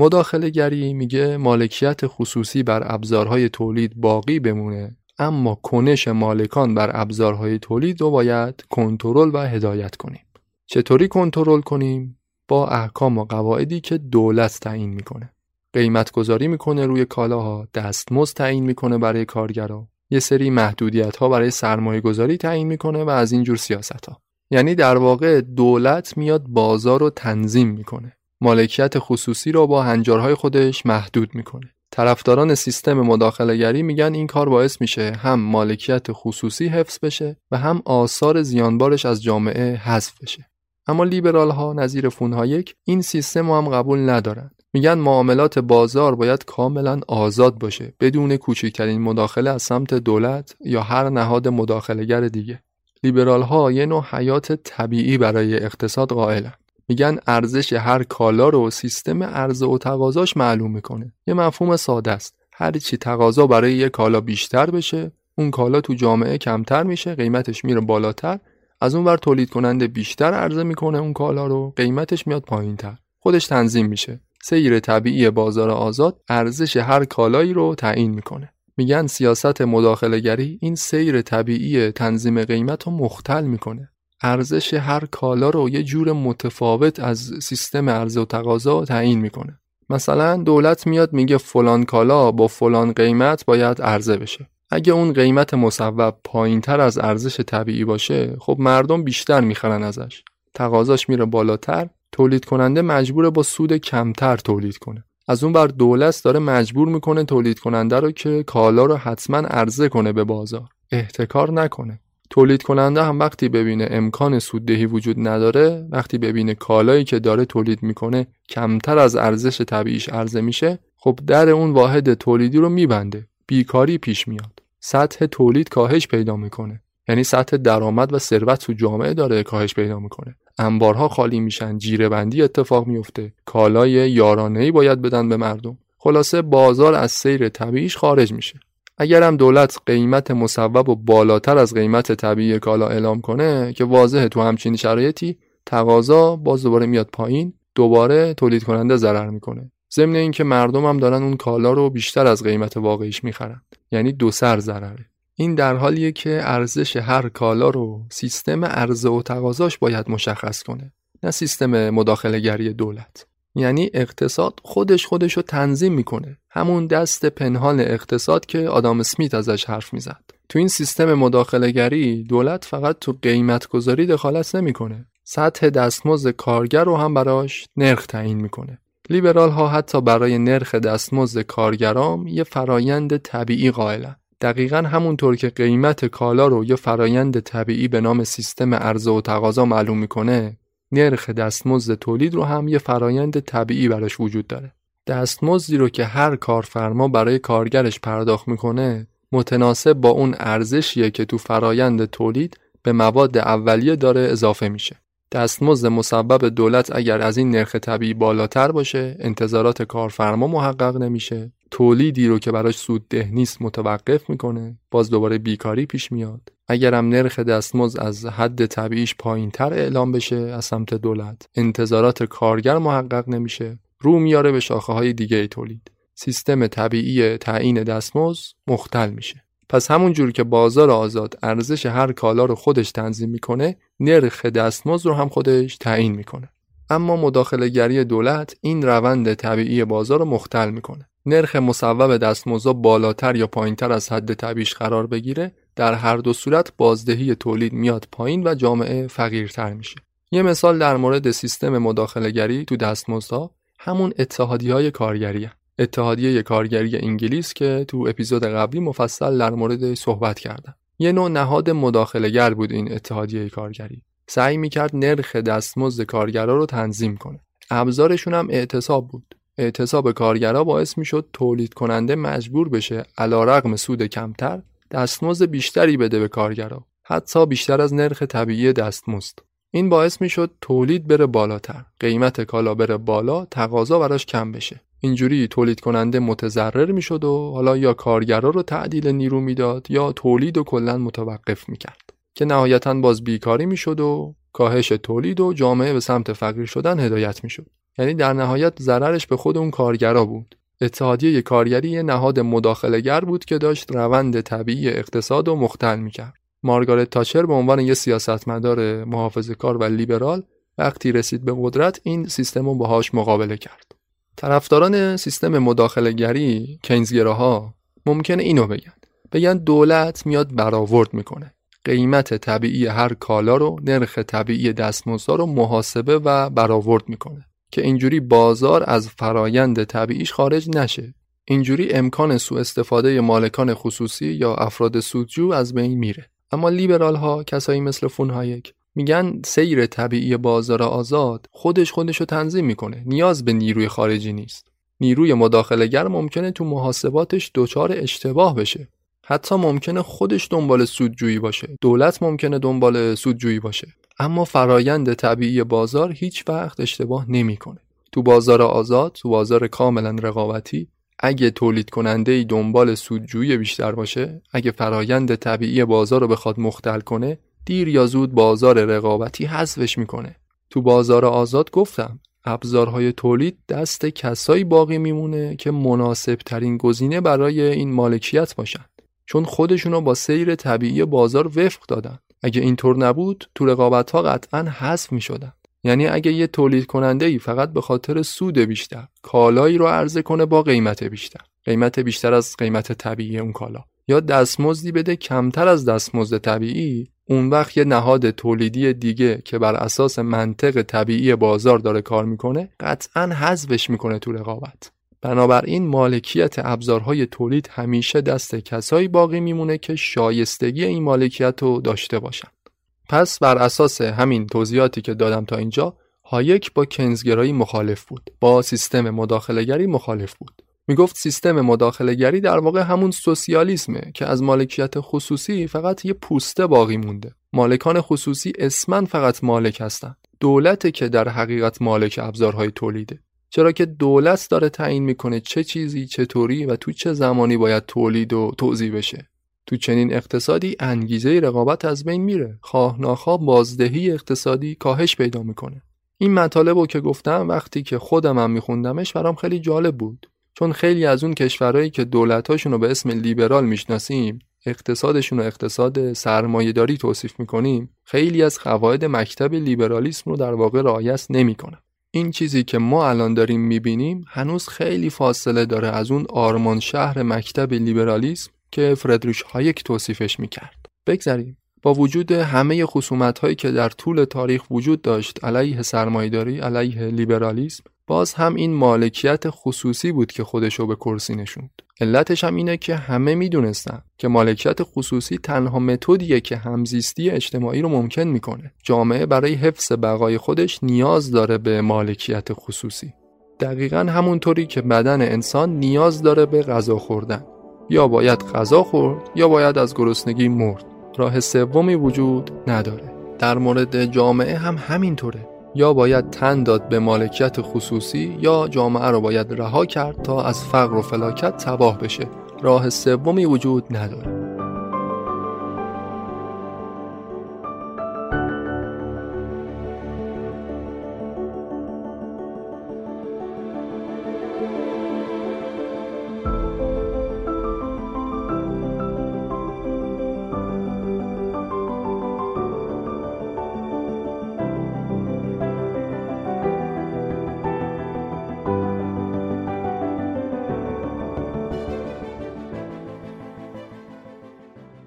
مداخله گری میگه مالکیت خصوصی بر ابزارهای تولید باقی بمونه اما کنش مالکان بر ابزارهای تولید رو باید کنترل و هدایت کنیم. چطوری کنترل کنیم؟ با احکام و قواعدی که دولت تعیین می‌کنه. قیمت گذاری می‌کنه روی کالاها دستمزد تعیین می‌کنه برای کارگرا یه سری محدودیت ها برای سرمایه گذاری تعیین می‌کنه و از اینجور سیاست ها یعنی در واقع دولت میاد بازار رو تنظیم می‌کنه مالکیت خصوصی رو با هنجارهای خودش محدود می‌کنه. طرفداران سیستم مداخلهگری میگن این کار باعث میشه هم مالکیت خصوصی حفظ بشه و هم آثار زیانبارش از جامعه حذف بشه. اما لیبرال ها نظیر فونهایک این سیستم رو هم قبول ندارن. میگن معاملات بازار باید کاملا آزاد باشه بدون کوچکترین مداخله از سمت دولت یا هر نهاد مداخلهگر دیگه. لیبرال ها یه نوع حیات طبیعی برای اقتصاد قائلن. میگن ارزش هر کالا رو سیستم عرضه و تقاضاش معلوم می‌کنه. یه مفهوم ساده است. هر چی تقاضا برای یه کالا بیشتر بشه اون کالا تو جامعه کمتر میشه قیمتش میره بالاتر. از اون ور تولید کننده بیشتر عرضه می‌کنه اون کالا رو قیمتش میاد پایینتر. خودش تنظیم میشه. سیر طبیعی بازار آزاد ارزش هر کالایی رو تعیین می‌کنه. میگن سیاست مداخلهگری این سیر طبیعی تنظیم قیمت رو مختل می‌کنه. ارزش هر کالا رو یه جور متفاوت از سیستم عرضه و تقاضا تعیین می‌کنه. مثلا دولت میاد میگه فلان کالا با فلان قیمت باید عرضه بشه. اگه اون قیمت مصوب پایین تر از ارزش طبیعی باشه خب مردم بیشتر می‌خرن ازش. تقاضاش میره بالاتر تولید کننده مجبور با سود کمتر تولید کنه. از اون بر دولت داره مجبور می‌کنه تولید کننده رو که کالا رو حتما عرضه کنه به بازار. احتکار نکنه. تولید کننده هم وقتی ببینه امکان سوددهی وجود نداره وقتی ببینه کالایی که داره تولید می‌کنه کمتر از ارزش طبیعیش عرضه میشه خب در اون واحد تولیدی رو میبنده. بیکاری پیش میاد. سطح تولید کاهش پیدا می‌کنه. یعنی سطح درآمد و ثروت تو جامعه داره کاهش پیدا می‌کنه. انبارها خالی میشن جیره بندی اتفاق میفته کالای یارانه ای باید بدن به مردم. خلاصه بازار از سیر طبیعیش خارج میشه. اگر هم دولت قیمت مصوب و بالاتر از قیمت طبیعی کالا اعلام کنه که واضحه تو همچین شرایطی تقاضا باز دوباره میاد پایین دوباره تولید کننده ضرر می‌کنه. ضمن اینکه مردم هم دارن اون کالا رو بیشتر از قیمت واقعیش می‌خرن. یعنی دو سر ضرره. این در حالیه که ارزش هر کالا رو سیستم عرضه و تقاضاش باید مشخص کنه نه سیستم مداخله گری دولت. یعنی اقتصاد خودش خودش رو تنظیم می‌کنه. همون دست پنهان اقتصاد که آدام سمیت ازش حرف می‌زد. تو این سیستم مداخله گری دولت فقط تو قیمت گذاری دخالت نمی‌کنه. سطح دستمزد کارگر رو هم براش نرخ تعیین می‌کنه. لیبرال ها حتی برای نرخ دستمزد کارگرام یه فرایند طبیعی قائلن. دقیقا همونطور که قیمت کالا رو یه فرایند طبیعی به نام سیستم عرضه و تقاضا معلوم می‌کنه نرخ دستمزد تولید رو هم یه فرایند طبیعی براش وجود داره. دستمزدی رو که هر کارفرما برای کارگرش پرداخت می‌کنه متناسب با اون ارزشیه که تو فرایند تولید به مواد اولیه داره اضافه میشه. دستمزد مسبب دولت اگر از این نرخ طبیعی بالاتر باشه انتظارات کارفرما محقق نمیشه. تولیدی رو که براش سودده نیست متوقف می‌کنه باز دوباره بیکاری پیش میاد. اگرم نرخ دستمزد از حد طبیعیش پایینتر اعلام بشه از سمت دولت انتظارات کارگر محقق نمیشه. رو میاره به شاخه های دیگه تولید. سیستم طبیعی تعیین دستمزد مختل میشه. پس همون جور که بازار آزاد ارزش هر کالا رو خودش تنظیم می‌کنه نرخ دستمزد رو هم خودش تعیین می‌کنه. اما مداخله گری دولت این روند طبیعی بازار رو مختل می‌کنه. نرخ مصوب دستمزد بالاتر یا پایینتر از حد طبیعیش قرار بگیره در هر دو صورت بازدهی تولید میاد پایین و جامعه فقیرتر میشه. یه مثال در مورد سیستم مداخله گری تو دستمزدها همون اتحادی های کارگری اتحادیه کارگری انگلیس که تو اپیزود قبلی مفصل در مورد صحبت کردم. یه نوع نهاد مداخله بود این اتحادیه کارگری. سعی می‌کرد نرخ دستمزد کارگرا رو تنظیم کنه. ابزارشون هم اعتصاب بود. اعتصاب کارگرا باعث می‌شد تولید کننده مجبور بشه علیرغم سود کمتر دستمزد بیشتری بده به کارگرا. حتی بیشتر از نرخ طبیعی دستمزد. این باعث می‌شد تولید بره بالاتر. قیمت کالا بره بالا تقاضا براش کم بشه. اینجوری تولید کننده متضرر می‌شد و حالا یا کارگرا رو تعدیل نیرو می‌داد یا تولید و کلا متوقف می‌کرد. که نهایتا باز بیکاری می‌شد و کاهش تولید و جامعه به سمت فقیر شدن هدایت می‌شد. یعنی در نهایت ضررش به خود اون کارگرا بود. اتحادیه کارگری یه نهاد مداخلهگر بود که داشت روند طبیعی اقتصاد و مختل می‌کرد. مارگارت تاچر به عنوان یه سیاستمدار محافظه کار و لیبرال وقتی رسید به قدرت این سیستم رو باهاش مقابله کرد. طرفداران سیستم مداخله گری کینزگراها ممکنه اینو بگن. بگن دولت میاد برآورد می‌کنه. قیمت طبیعی هر کالا رو نرخ طبیعی دستمزدها رو محاسبه و برآورد می‌کنه. که اینجوری بازار از فرایند طبیعیش خارج نشه. اینجوری امکان سوء استفاده مالکان خصوصی یا افراد سودجو از بین میره. اما لیبرال ها کسایی مثل فونهایک میگن سیر طبیعی بازار آزاد خودش خودش رو تنظیم می‌کنه. نیاز به نیروی خارجی نیست. نیروی مداخلهگر ممکنه تو محاسباتش دچار اشتباه بشه. حتی ممکنه خودش دنبال سودجویی باشه. دولت ممکنه دنبال سودجویی باشه. اما فرایند طبیعی بازار هیچ وقت اشتباه نمی‌کنه. تو بازار آزاد تو بازار کاملا رقابتی اگه تولید کننده ای دنبال سودجویی بیشتر باشه اگه فرایند طبیعی بازار رو بخواد مختل کنه دیر یا زود بازار رقابتی حذفش می‌کنه. تو بازار آزاد گفتم ابزارهای تولید دست کسایی باقی میمونه که مناسب ترین گزینه برای این مالکیت باشن. چون خودشونو با سیر طبیعی بازار وفق دادن. اگه اینطور نبود تو رقابت ها قطعا حذف می شدن. یعنی اگه یه تولید کننده ای فقط به خاطر سود بیشتر کالایی رو عرضه کنه با قیمت بیشتر. قیمت بیشتر از قیمت طبیعی اون کالا. یا دستمزدی بده کمتر از دستمزد طبیعی اون وقت یه نهاد تولیدی دیگه که بر اساس منطق طبیعی بازار داره کار می‌کنه قطعا حذفش می‌کنه تو رقابت. بنابراین مالکیت ابزارهای تولید همیشه دست کسایی باقی میمونه که شایستگی این مالکیت رو داشته باشن. پس بر اساس همین توضیحاتی که دادم تا اینجا هایک با کنزگرایی مخالف بود. با سیستم مداخلهگری مخالف بود. می‌گفت سیستم مداخلهگری در واقع همون سوسیالیسمه که از مالکیت خصوصی فقط یه پوسته باقی مونده. مالکان خصوصی اسمن فقط مالک هستن. دولته که در حقیقت مالک ابزارهای تولیده. چرا که دولت داره تعیین می‌کنه چه چیزی چطوری و تو چه زمانی باید تولید و توضیح بشه. تو چنین اقتصادی انگیزه رقابت از بین میره. خواه ناخواه بازدهی اقتصادی کاهش پیدا می‌کنه. این مطالب رو که گفتم وقتی که خودم هم میخوندمش برام خیلی جالب بود. چون خیلی از اون کشورهایی که دولتاشون رو به اسم لیبرال می‌شناسیم اقتصادشون رو اقتصاد سرمایهداری توصیف می‌کنیم خیلی از قواعد مکتب لیبرالیسم رو در واقع رعایت نمی‌کنن. این چیزی که ما الان داریم می‌بینیم هنوز خیلی فاصله داره از اون آرمان شهر مکتب لیبرالیسم که فردریش هایک توصیفش می‌کرد. بگذریم با وجود همه خصومت هایی که در طول تاریخ وجود داشت علیه سرمایداری علیه لیبرالیسم باز هم این مالکیت خصوصی بود که خودشو به کرسی نشوند. علتش هم اینه که همه می‌دونستن که مالکیت خصوصی تنها متدیه که همزیستی اجتماعی رو ممکن می‌کنه. جامعه برای حفظ بقای خودش نیاز داره به مالکیت خصوصی. دقیقا همونطوری که بدن انسان نیاز داره به غذا خوردن. یا باید غذا خورد یا باید از گرسنگی مرد. راه سومی وجود نداره. در مورد جامعه هم همینطوره. یا باید تن داد به مالکیت خصوصی یا جامعه رو باید رها کرد تا از فقر و فلاکت تباه بشه. راه سومی وجود نداره.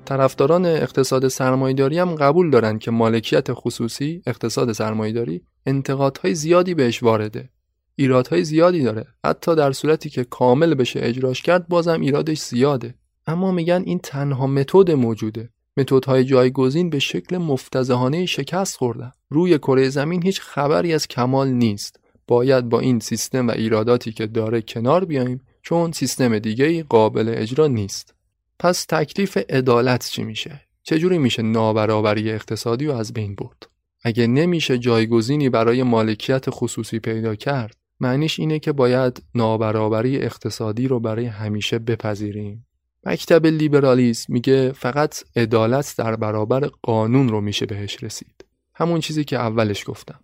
طرفداران اقتصاد سرمایهداری هم قبول دارند که مالکیت خصوصی اقتصاد سرمایهداری انتقادهای زیادی بهش وارده. ایرادهای زیادی داره. حتی در صورتی که کامل بشه اجراش کرد بازم ایرادش زیاده. اما میگن این تنها متد موجوده. متدهای جایگزین به شکل مفتزهانه شکست خوردن. روی کره زمین هیچ خبری از کمال نیست. باید با این سیستم و ایراداتی که داره کنار بیایم چون سیستم دیگه قابل اجرا نیست. پس تکلیف عدالت چی میشه؟ چجوری میشه نابرابری اقتصادی رو از بین برد؟ اگه نمیشه جایگزینی برای مالکیت خصوصی پیدا کرد معنیش اینه که باید نابرابری اقتصادی رو برای همیشه بپذیریم مکتب لیبرالیسم میگه فقط عدالت در برابر قانون رو میشه بهش رسید همون چیزی که اولش گفتم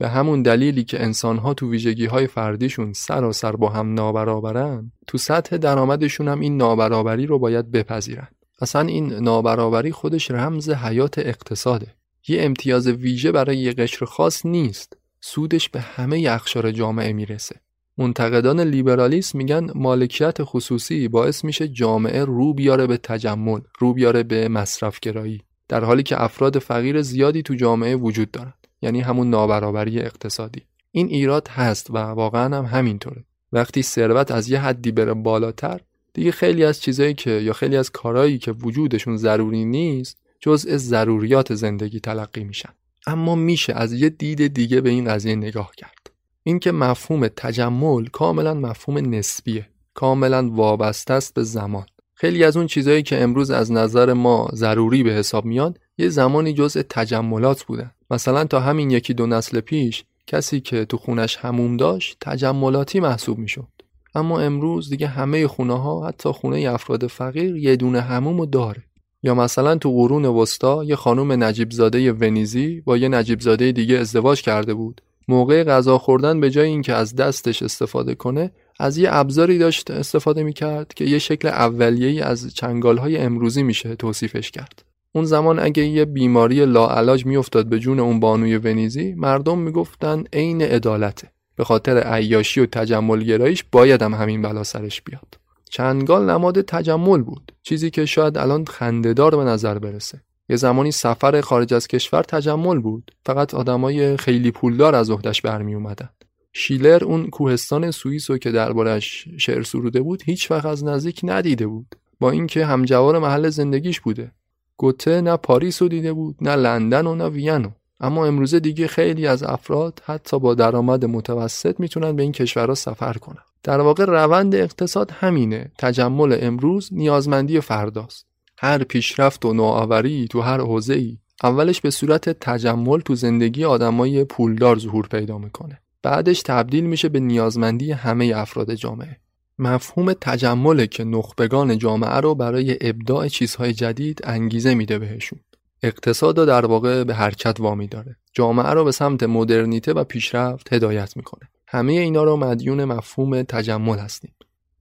به همون دلیلی که انسانها تو ویژگی های فردیشون سراسر با هم نابرابرن تو سطح درآمدشون هم این نابرابری رو باید بپذیرن. اصلا این نابرابری خودش رمز حیات اقتصاده. یه امتیاز ویژه برای یه قشر خاص نیست. سودش به همه اخشار جامعه می‌رسه. منتقدان لیبرالیسم میگن مالکیت خصوصی باعث میشه جامعه رو بیاره به تجمل رو بیاره به مصرفگرایی. در حالی که افراد فقیر زیادی تو جامعه وجود دارند یعنی همون نابرابری اقتصادی. این ایراد هست و واقعا هم همینطوره. وقتی ثروت از یه حدی بره بالاتر دیگه خیلی از چیزایی که یا خیلی از کارهایی که وجودشون ضروری نیست جزء ضروریات زندگی تلقی میشن. اما میشه از یه دید دیگه به این قضیه نگاه کرد. اینکه مفهوم تجمل کاملا مفهوم نسبیه. کاملا وابسته است به زمان. خیلی از اون چیزهایی که امروز از نظر ما ضروری به حساب میاد یه زمانی جزء تجملات بودن مثلا تا همین یکی دو نسل پیش کسی که تو خونش هموم داشت تجملاتی محسوب می‌شد. اما امروز دیگه همه خونه ها حتی خونه افراد فقیر یه دونه هموم داره. یا مثلا تو قرون وسطا یه خانم نجیب زاده ونیزی با یه نجیب زاده دیگه ازدواج کرده بود. موقع غذا خوردن به جای اینکه از دستش استفاده کنه از یه ابزاری داشت استفاده می‌کرد که یه شکل اولیه‌ای از چنگالهای امروزی میشه توصیفش کرد. اون زمان اگه یه بیماری لاعلاج میافتاد به جون اون بانوی ونیزی مردم می‌گفتن عین عدالته. به خاطر عیاشی و تجمل گرایش باید هم همین بلا سرش بیاد. چنگال نماد تجمل بود. چیزی که شاید الان خندهدار به نظر برسه. یه زمانی سفر خارج از کشور تجمل بود. فقط آدمای خیلی پولدار از عهدهش برمی اومدن. شیلر اون کوهستان سوئیس رو که دربارش شعر سروده بود هیچ وقت از نزدیک ندیده بود. با اینکه همجوار محل زندگیش بوده. گوته نه پاریس رو دیده بود نه لندن و نه وینو اما امروزه دیگه خیلی از افراد حتی با درآمد متوسط می‌تونن به این کشورها سفر کنن. در واقع روند اقتصاد همینه. تجمل امروز نیازمندی فرداست. هر پیشرفت و نوآوری تو هر حوزه‌ای اولش به صورت تجمل تو زندگی آدمای پولدار ظهور پیدا می‌کنه. بعدش تبدیل میشه به نیازمندی همه افراد جامعه. مفهوم تجمله که نخبگان جامعه رو برای ابداع چیزهای جدید انگیزه میده بهشون. اقتصاد رو در واقع به حرکت وامی داره. جامعه رو به سمت مدرنیته و پیشرفت هدایت می‌کنه. همه اینا رو مدیون مفهوم تجمل هستیم.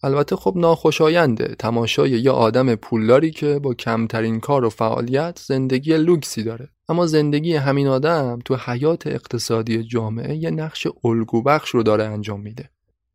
البته خب ناخوشاینده تماشای یه آدم پولداری که با کمترین کار و فعالیت زندگی لوکسی داره. اما زندگی همین آدم تو حیات اقتصادی جامعه یه نقش الگو بخش رو داره انجام میده.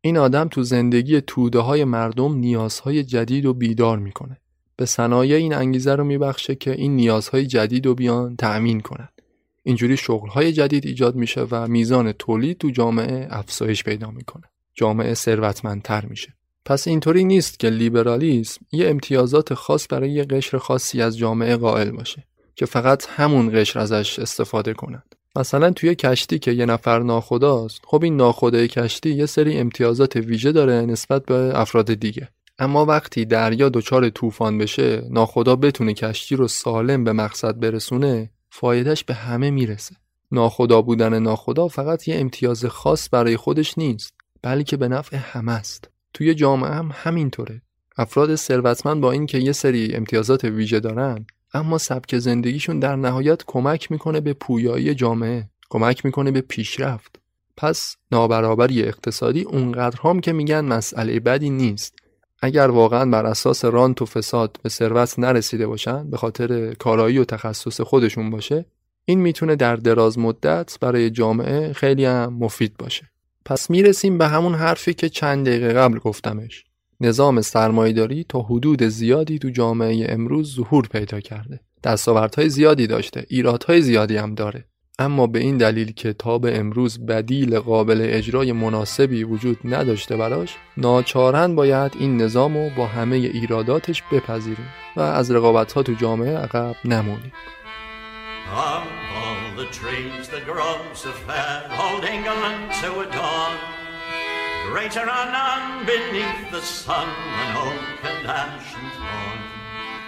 این آدم تو زندگی توده های مردم نیازهای جدید و بیدار می‌کنه. به صنایع این انگیزه رو میبخشه که این نیازهای جدید رو بیان تأمین کنند اینجوری شغلهای جدید ایجاد میشه و میزان تولید تو جامعه افزایش پیدا می‌کنه. جامعه ثروتمندتر میشه. پس اینطوری نیست که لیبرالیسم یه امتیازات خاص برای یه قشر خاصی از جامعه قائل باشه که فقط همون قشر ازش استفاده کنند مثلا توی کشتی که یه نفر ناخداست خب این ناخدای کشتی یه سری امتیازات ویژه داره نسبت به افراد دیگه. اما وقتی دریا دچار طوفان بشه ناخدا بتونه کشتی رو سالم به مقصد برسونه فایدهش به همه می‌رسه. ناخدا بودن ناخدا فقط یه امتیاز خاص برای خودش نیست بلکه به نفع همه است. توی جامعه هم همینطوره. افراد ثروتمند با اینکه یه سری امتیازات ویژه دارن اما سبک زندگیشون در نهایت کمک می‌کنه به پویایی جامعه کمک می‌کنه به پیشرفت. پس نابرابری اقتصادی اونقدر هم که میگن مسئله بدی نیست. اگر واقعا بر اساس رانت و فساد به ثروت نرسیده باشن به خاطر کارایی و تخصص خودشون باشه این می‌تونه در دراز مدت برای جامعه خیلی هم مفید باشه. پس می‌رسیم به همون حرفی که چند دقیقه قبل گفتمش. نظام سرمایهداری تا حدود زیادی تو جامعه امروز ظهور پیدا کرده. دستاوردهای زیادی داشته ایرادهای زیادی هم داره. اما به این دلیل که تا به امروز بدیل قابل اجرای مناسبی وجود نداشته براش ناچارن باید این نظام رو با همه ایراداتش بپذیریم و از رقابت ها تو جامعه عقب نمونیم.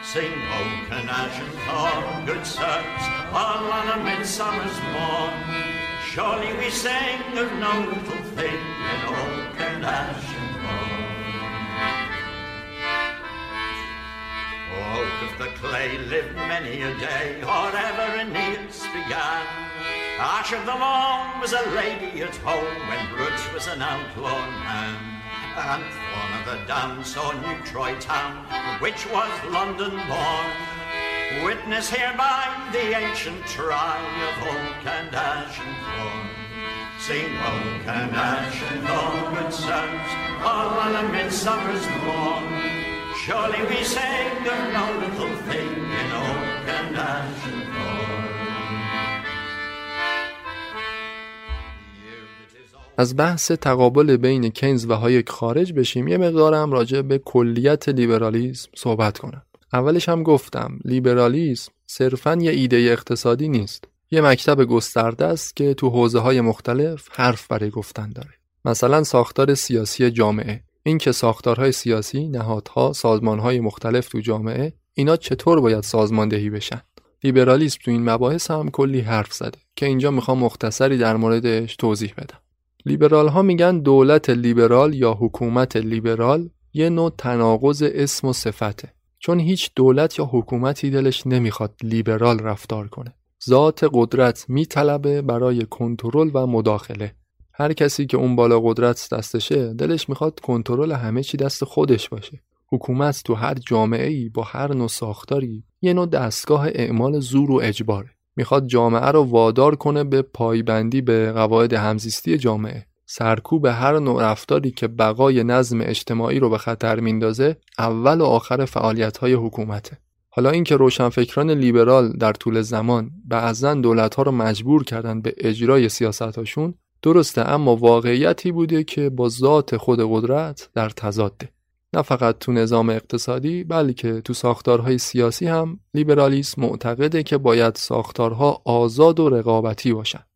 Sing oak and ash and thorn, good sirs, all on a midsummer's morn. Surely we sing of no little thing in oak and ash and thorn. Oak of the clay lived many a day, or ever Aeneas began. Ash of the lawn was a lady at home when Bruce was an outlaw man and one of the dance saw New Troy town, which was London born. Witness hereby the ancient try of oak and ash and corn. St. Oak and Ash and all good sons, all on a midsummer's morn. Surely we sang no little thing in. از بحث تقابل بین کینز و هایک خارج بشیم یه مقدارم راجع به کلیت لیبرالیسم صحبت کنم. اولش هم گفتم لیبرالیسم صرفا یه ایده اقتصادی نیست. یه مکتب گسترده است که تو حوزه های مختلف حرف برای گفتن داره. مثلا ساختار سیاسی جامعه. این که ساختارهای سیاسی نهادها سازمانهای مختلف تو جامعه اینا چطور باید سازماندهی بشن؟ لیبرالیسم تو این مباحث هم کلی حرف زده که اینجا می‌خوام مختصری در موردش توضیح بدم. لیبرال ها میگن دولت لیبرال یا حکومت لیبرال یه نوع تناقض اسم و صفته. چون هیچ دولت یا حکومتی دلش نمی‌خواد لیبرال رفتار کنه. ذات قدرت میطلبه برای کنترل و مداخله. هر کسی که اون بالا قدرت دستشه دلش می‌خواد کنترل همه چی دست خودش باشه. حکومت تو هر جامعه ای با هر نوع ساختاری یه نوع دستگاه اعمال زور و اجباره. می‌خواد جامعه رو وادار کنه به پایبندی به قواعد همزیستی جامعه. سرکوب هر نوع رفتاری که بقای نظم اجتماعی رو به خطر میندازه اول و آخر فعالیت های حکومته. حالا اینکه روشنفکران لیبرال در طول زمان بعضا دولت ها رو مجبور کردن به اجرای سیاستاشون درسته اما واقعیتی بوده که با ذات خود قدرت در تضاده نه فقط تو نظام اقتصادی بلکه تو ساختارهای سیاسی هم لیبرالیسم معتقده که باید ساختارها آزاد و رقابتی باشند.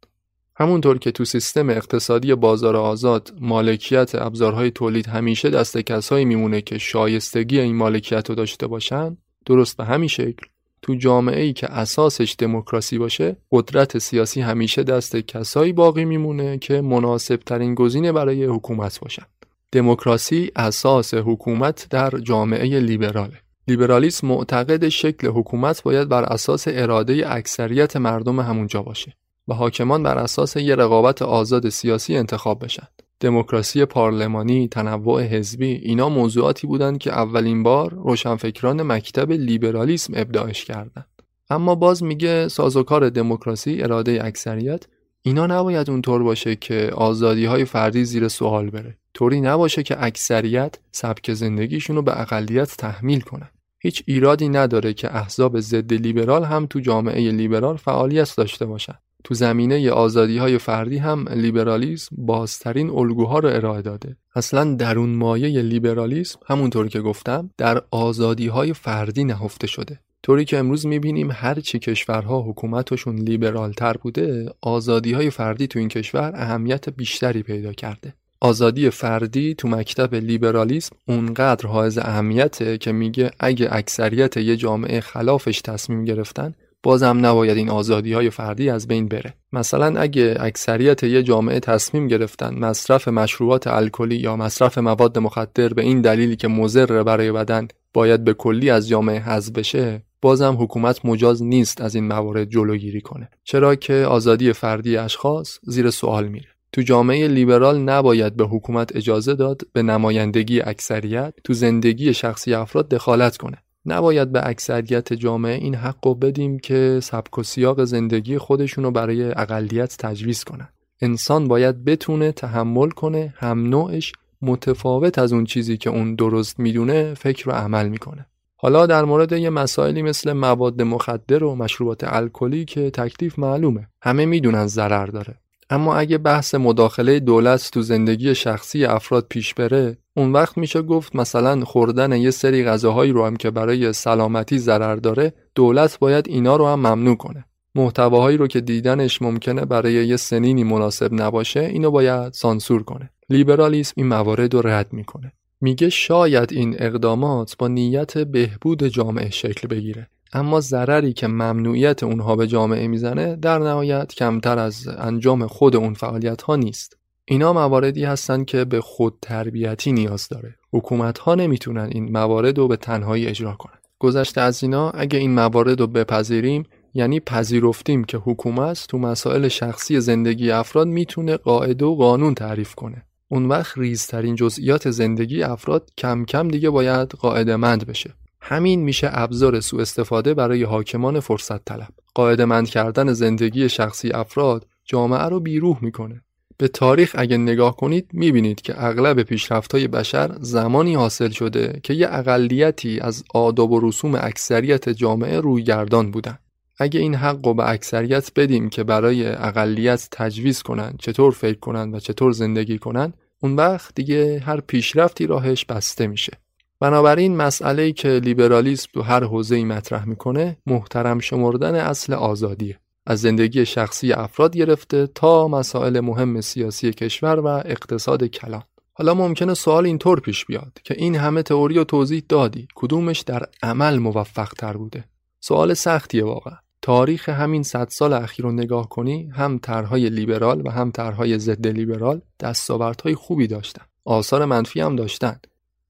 همونطور که تو سیستم اقتصادی بازار آزاد مالکیت ابزارهای تولید همیشه دست کسایی میمونه که شایستگی این مالکیت رو داشته باشن درست به همین شکل تو جامعه ای که اساسش دموکراسی باشه قدرت سیاسی همیشه دست کسایی باقی میمونه که مناسب ترین گزینه برای حکومت باشن. دموکراسی اساس حکومت در جامعه لیبراله. لیبرالیسم معتقد شکل حکومت باید بر اساس اراده اکثریت مردم همونجا باشه و حاکمان بر اساس یه رقابت آزاد سیاسی انتخاب بشن. دموکراسی پارلمانی، تنوع حزبی اینا موضوعاتی بودند که اولین بار روشنفکران مکتب لیبرالیسم ابداعش کردند. اما باز میگه سازوکار دموکراسی اراده اکثریت اینا نباید اونطور باشه که آزادی های فردی زیر سوال بره. طوری نباشه که اکثریت سبک زندگیشون رو به اقلیت تحمیل کنن. هیچ ایرادی نداره که احزاب ضد لیبرال هم تو جامعه لیبرال فعالیت داشته باشن. تو زمینه آزادی های فردی هم لیبرالیسم بازترین الگوها رو ارائه داده. اصلا درون مایه لیبرالیسم همونطور که گفتم در آزادی های فردی نهفته شده. طوری که امروز می‌بینیم هر چی کشورها حکومتشون لیبرال تر بوده آزادی های فردی تو این کشور اهمیت بیشتری پیدا کرده. آزادی فردی تو مکتب لیبرالیسم اونقدر حائز اهمیته که میگه اگه اکثریت یه جامعه خلافش تصمیم گرفتن بازم نباید این آزادی های فردی از بین بره. مثلا اگه اکثریت یه جامعه تصمیم گرفتن مصرف مشروبات الکلی یا مصرف مواد مخدر به این دلیلی که مضر برای بدن باید به کلی از جامعه حذف بشه بازم حکومت مجاز نیست از این موارد جلوگیری کنه. چرا که آزادی فردی اشخاص زیر سوال میره. تو جامعه لیبرال نباید به حکومت اجازه داد به نمایندگی اکثریت تو زندگی شخصی افراد دخالت کنه. نباید به اکثریت جامعه این حق رو بدیم که سبک و سیاق زندگی خودشونو برای اقلیت تجویز کنن. انسان باید بتونه تحمل کنه هم نوعش متفاوت از اون چیزی که اون درست می‌دونه فکر و عمل می‌کنه. حالا در مورد یه مسائلی مثل مواد مخدر و مشروبات الکلی که تکلیف معلومه. همه می‌دونن ضرر داره. اما اگه بحث مداخله دولت تو زندگی شخصی افراد پیش بره اون وقت میشه گفت مثلا خوردن یه سری غذاهایی رو هم که برای سلامتی ضرر داره دولت باید اینا رو هم ممنوع کنه. محتواهایی رو که دیدنش ممکنه برای یه سنینی مناسب نباشه اینو باید سانسور کنه. لیبرالیسم این موارد رو رد می‌کنه. میگه شاید این اقدامات با نیت بهبود جامعه شکل بگیره. اما ضرری که ممنوعیت اونها به جامعه می‌زنه در نهایت کمتر از انجام خود اون فعالیت ها نیست. اینا مواردی هستن که به خود تربیتی نیاز داره. حکومت ها نمی‌تونن این موارد رو به تنهایی اجرا کنن. گذشته از اینا اگه این موارد رو بپذیریم یعنی پذیرفتیم که حکومت تو مسائل شخصی زندگی افراد می‌تونه قاعده و قانون تعریف کنه. اون وقت ریزترین جزئیات زندگی افراد کم کم دیگه باید قاعده مند بشه. همین میشه ابزار سوء استفاده برای حاکمان فرصت طلب قاعده مند کردن زندگی شخصی افراد جامعه رو بیروح می‌کنه به تاریخ اگه نگاه کنید می‌بینید که اغلب پیشرفت‌های بشر زمانی حاصل شده که یه اقلیتی از آداب و رسوم اکثریت جامعه روی گردان بودن. اگه این حق رو به اکثریت بدیم که برای اقلیت تجویز کنن چطور فکر کنن و چطور زندگی کنن اون وقت دیگه هر پیشرفتی راهش بسته میشه. بنابراین مسئله که لیبرالیسم تو هر حوزه‌ای مطرح می‌کنه محترم شمردن اصل آزادیه. از زندگی شخصی افراد گرفته تا مسائل مهم سیاسی کشور و اقتصاد کلان. حالا ممکنه سوال اینطور پیش بیاد که این همه تئوری و توضیح دادی کدومش در عمل موفق تر بوده سوال سختیه واقعا تاریخ همین صد سال اخیر رو نگاه کنی هم طرحهای لیبرال و هم طرحهای ضد لیبرال دستاوردهای خوبی داشتن آثار منفی هم داشتن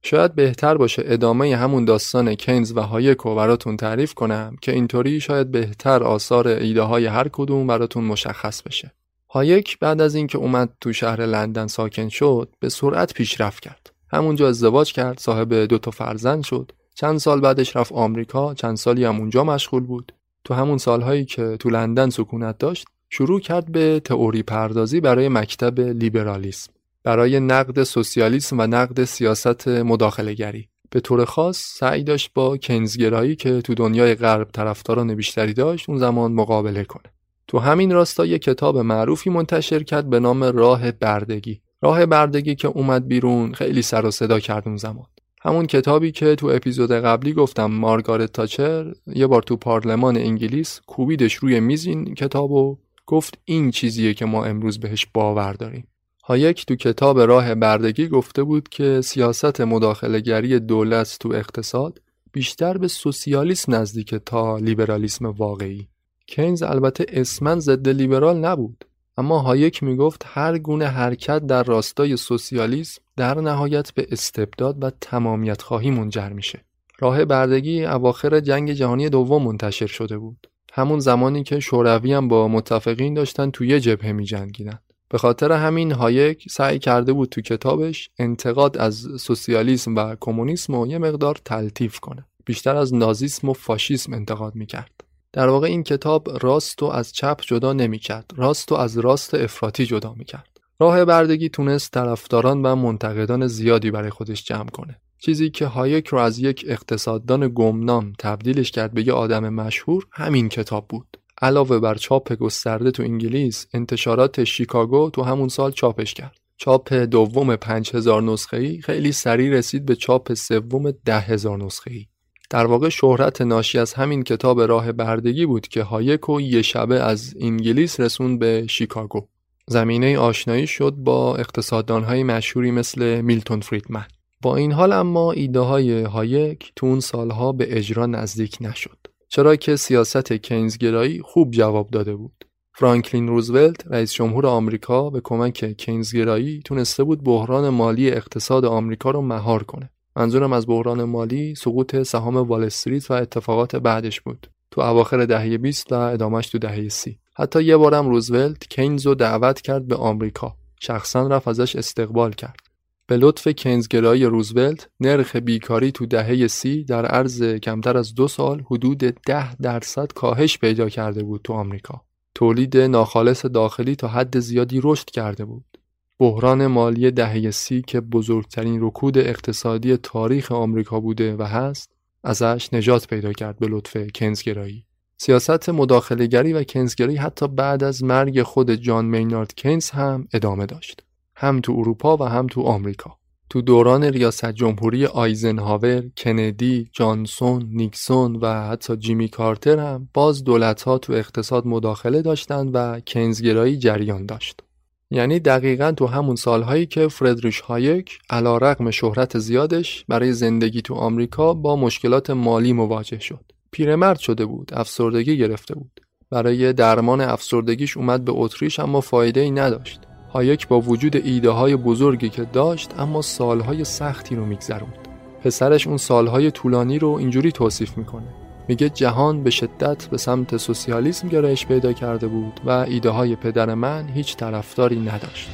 شاید بهتر باشه ادامه همون داستان کینز و هایکو براتون تعریف کنم که اینطوری شاید بهتر آثار ایده های هر کدوم براتون مشخص بشه. هایک بعد از اینکه اومد تو شهر لندن ساکن شد به سرعت پیشرفت کرد. همونجا ازدواج کرد، صاحب دو تا فرزند شد. چند سال بعدش رفت آمریکا، چند سالی هم اونجا مشغول بود. تو همون سالهایی که تو لندن سکونت داشت، شروع کرد به تئوری پردازی برای مکتب لیبرالیسم. برای نقد سوسیالیسم و نقد سیاست مداخلهگری. به طور خاص سعی داشت با کنزگرایی که تو دنیای غرب طرفداران بیشتری داشت اون زمان مقابله کنه. تو همین راستا یک کتاب معروفی منتشر کرد به نام راه بردگی. راه بردگی که اومد بیرون خیلی سر و صدا کرد اون زمان. همون کتابی که تو اپیزود قبلی گفتم مارگارت تاچر یه بار تو پارلمان انگلیس کوبیدش روی میز این کتابو گفت این چیزیه که ما امروز بهش باور داریم. هایک تو کتاب راه بردگی گفته بود که سیاست مداخلهگری دولت تو اقتصاد بیشتر به سوسیالیسم نزدیک تا لیبرالیسم واقعی. کینز البته اسماً ضد لیبرال نبود اما هایک می‌گفت هر گونه حرکت در راستای سوسیالیسم در نهایت به استبداد و تمامیت خواهی منجر میشه. راه بردگی اواخر جنگ جهانی دوم منتشر شده بود. همون زمانی که شوروی هم با متفقین داشتن تو یه جبهه می جنگیدن. به خاطر همین هایک سعی کرده بود تو کتابش انتقاد از سوسیالیسم و کمونیسم رو یه مقدار تلطیف کنه. بیشتر از نازیسم و فاشیسم انتقاد می‌کرد. در واقع این کتاب راست و از چپ جدا نمی‌کرد. راست و از راست افراطی جدا می‌کرد. راه بردگی تونست طرفداران و منتقدان زیادی برای خودش جمع کنه. چیزی که هایک رو از یک اقتصاددان گمنام تبدیلش کرد به یه آدم مشهور همین کتاب بود. علاوه بر چاپ گسترده تو انگلیس انتشارات شیکاگو تو همون سال چاپش کرد. چاپ دوم 5000 نسخه ای خیلی سریع رسید به چاپ سوم 10000 نسخه ای در واقع شهرت ناشی از همین کتاب راه بردگی بود که هایکو یه شبه از انگلیس رسون به شیکاگو. زمینه آشناییش شد با اقتصاددانهای مشهوری مثل میلتون فریدمن. با این حال اما ایده های هایک تو اون سالها به اجرا نزدیک نشد. چرا که سیاست کینزگرایی خوب جواب داده بود. فرانکلین روزولت رئیس جمهور آمریکا به کمک کینزگرایی تونسته بود بحران مالی اقتصاد آمریکا رو مهار کنه. منظورم از بحران مالی سقوط سهام وال استریت و اتفاقات بعدش بود. تو اواخر دهه 20 و ادامش تو دهه 30. حتی یه بارم روزولت کینز رو دعوت کرد به آمریکا. شخصا رفت ازش استقبال کرد. به لطف کنزگرایی روزولت نرخ بیکاری تو دهه سی در عرض کمتر از دو سال حدود ده درصد کاهش پیدا کرده بود تو آمریکا. تولید ناخالص داخلی تا حد زیادی رشد کرده بود. بحران مالی دهه سی که بزرگترین رکود اقتصادی تاریخ آمریکا بوده و هست ازش نجات پیدا کرد به لطف کنزگرایی. سیاست مداخلهگری و کنزگرایی حتی بعد از مرگ خود جان مینارد کینز هم ادامه داشت. هم تو اروپا و هم تو آمریکا تو دوران ریاست جمهوری آیزنهاور، کندی، جانسون، نیکسون و حتی جیمی کارتر هم باز دولت ها تو اقتصاد مداخله داشتند و کنزگرایی جریان داشت. یعنی دقیقا تو همون سالهایی که فردریش هایک علی‌رغم شهرت زیادش برای زندگی تو آمریکا با مشکلات مالی مواجه شد. پیرمرد شده بود، افسردگی گرفته بود. برای درمان افسردگیش اومد به اتریش اما فایده ای نداشت. هایک با وجود ایده های بزرگی که داشت اما سالهای سختی رو میگذروند. پسرش اون سالهای طولانی رو اینجوری توصیف می‌کنه. میگه جهان به شدت به سمت سوسیالیسم گرایش پیدا کرده بود و ایده های پدر من هیچ طرفداری نداشت.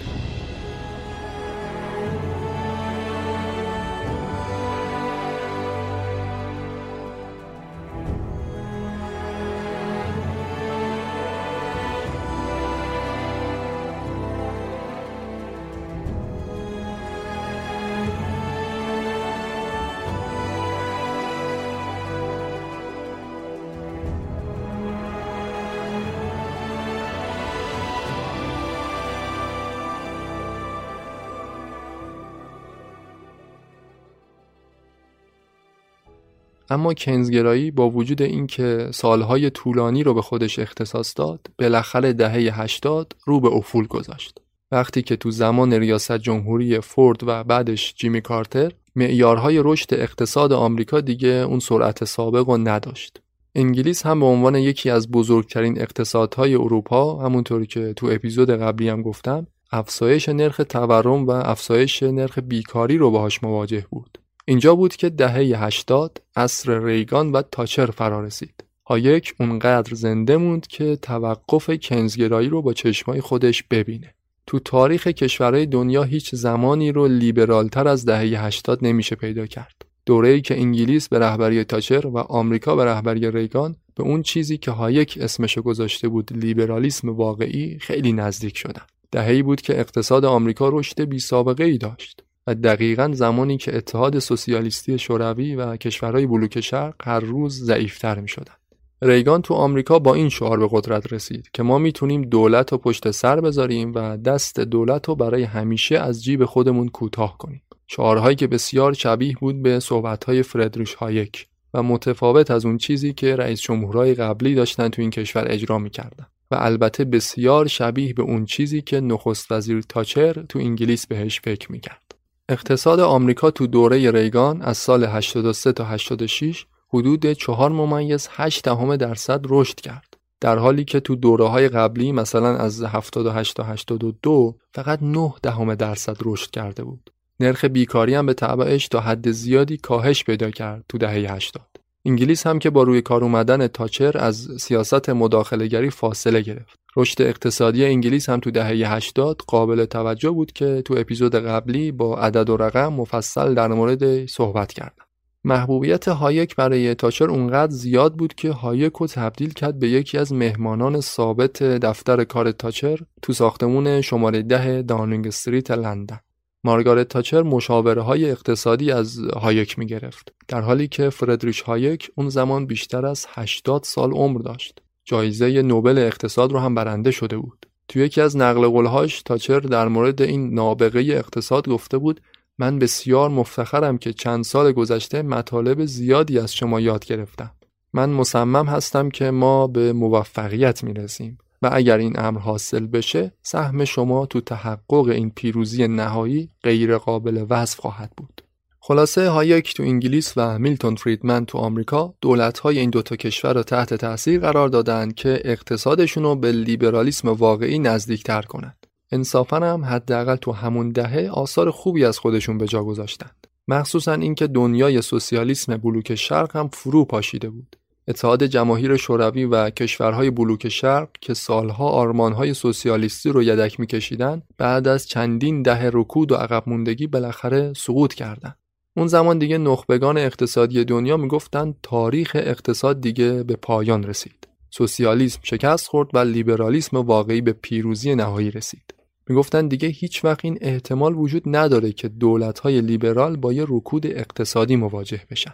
اما کنزگرایی با وجود اینکه سالهای طولانی رو به خودش اختصاص داد بالاخره دهه 80 رو به افول گذاشت. وقتی که تو زمان ریاست جمهوری فورد و بعدش جیمی کارتر معیارهای رشد اقتصاد آمریکا دیگه اون سرعت سابق رو نداشت. انگلیس هم به عنوان یکی از بزرگترین اقتصادهای اروپا همونطوری که تو اپیزود قبلی هم گفتم افزایش نرخ تورم و افزایش نرخ بیکاری رو باهاش مواجه بود. اینجا بود که دهه 80 عصر ریگان و تاچر فرا رسید هایک اونقدر زنده موند که توقف کینزگرایی رو با چشمای خودش ببینه تو تاریخ کشورهای دنیا هیچ زمانی رو لیبرالتر از دهه 80 نمیشه پیدا کرد. دوره‌ای که انگلیس به رهبری تاچر و آمریکا به رهبری ریگان به اون چیزی که هایک اسمشو گذاشته بود لیبرالیسم واقعی خیلی نزدیک شدن. دهه‌ای بود که اقتصاد آمریکا رشد بی سابقه ای داشت و دقیقا زمانی که اتحاد سوسیالیستی شوروی و کشورهای بلوک شرق هر روز ضعیفتر می شدن. ریگان تو آمریکا با این شعار به قدرت رسید که ما می‌تونیم دولت رو پشت سر بذاریم و دست دولت رو برای همیشه از جیب خودمون کوتاه کنیم. شعارهایی که بسیار شبیه بود به صحبتهای فردریش هایک و متفاوت از اون چیزی که رئیس جمهورهای قبلی داشتن تو این کشور اجرا می‌کردن و البته بسیار شبیه به اون چیزی که نخست وزیر تاچر تو انگلیس بهش فکر می‌کرد. اقتصاد آمریکا تو دوره ریگان از سال 83 تا 86 حدود 4 ممیز 8 دهم درصد رشد کرد. در حالی که تو دوره های قبلی مثلا از 78 تا 82 فقط 9 دهم درصد رشد کرده بود. نرخ بیکاری هم به تبعش تا حد زیادی کاهش پیدا کرد تو دهه 80 انگلیس هم که با روی کار اومدن تاچر از سیاست مداخلهگری فاصله گرفت رشد اقتصادی انگلیس هم تو دهه 80 قابل توجه بود که تو اپیزود قبلی با عدد و رقم مفصل در مورد صحبت کردم محبوبیت هایک برای تاچر اونقدر زیاد بود که هایک رو تبدیل کرد به یکی از مهمانان ثابت دفتر کار تاچر تو ساختمون شماره ده داونینگ استریت لندن. مارگارت تاچر مشاوره های اقتصادی از هایک می گرفت در حالی که فردریش هایک اون زمان بیشتر از 80 سال عمر داشت. جایزه نوبل اقتصاد رو هم برنده شده بود. تو یکی از نقل قولهاش تاچر در مورد این نابغه اقتصاد گفته بود من بسیار مفتخرم که چند سال گذشته مطالب زیادی از شما یاد گرفتم. من مصمم هستم که ما به موفقیت برسیم و اگر این امر حاصل بشه سهم شما تو تحقق این پیروزی نهایی غیر قابل وصف خواهد بود. خلاصه هایک تو انگلیس و میلتون فریدمن تو آمریکا دولت‌های این دوتا کشور را تحت تاثیر قرار دادند که اقتصادشون رو به لیبرالیسم واقعی نزدیکتر کنند. انصافا هم حداقل تو همون دهه آثار خوبی از خودشون به جا گذاشتند مخصوصا اینکه دنیای سوسیالیسم بلوک شرق هم فرو پاشیده بود اتحاد جماهیر شوروی و کشورهای بلوک شرق که سالها آرمانهای سوسیالیستی رو یدک میکشیدند بعد از چندین دهه رکود و عقب موندگی بالاخره سقوط کردند اون زمان دیگه نخبگان اقتصادی دنیا می‌گفتند تاریخ اقتصاد دیگه به پایان رسید. سوسیالیسم شکست خورد و لیبرالیسم واقعی به پیروزی نهایی رسید. می‌گفتن دیگه هیچ وقت این احتمال وجود نداره که دولت‌های لیبرال با یه رکود اقتصادی مواجه بشن.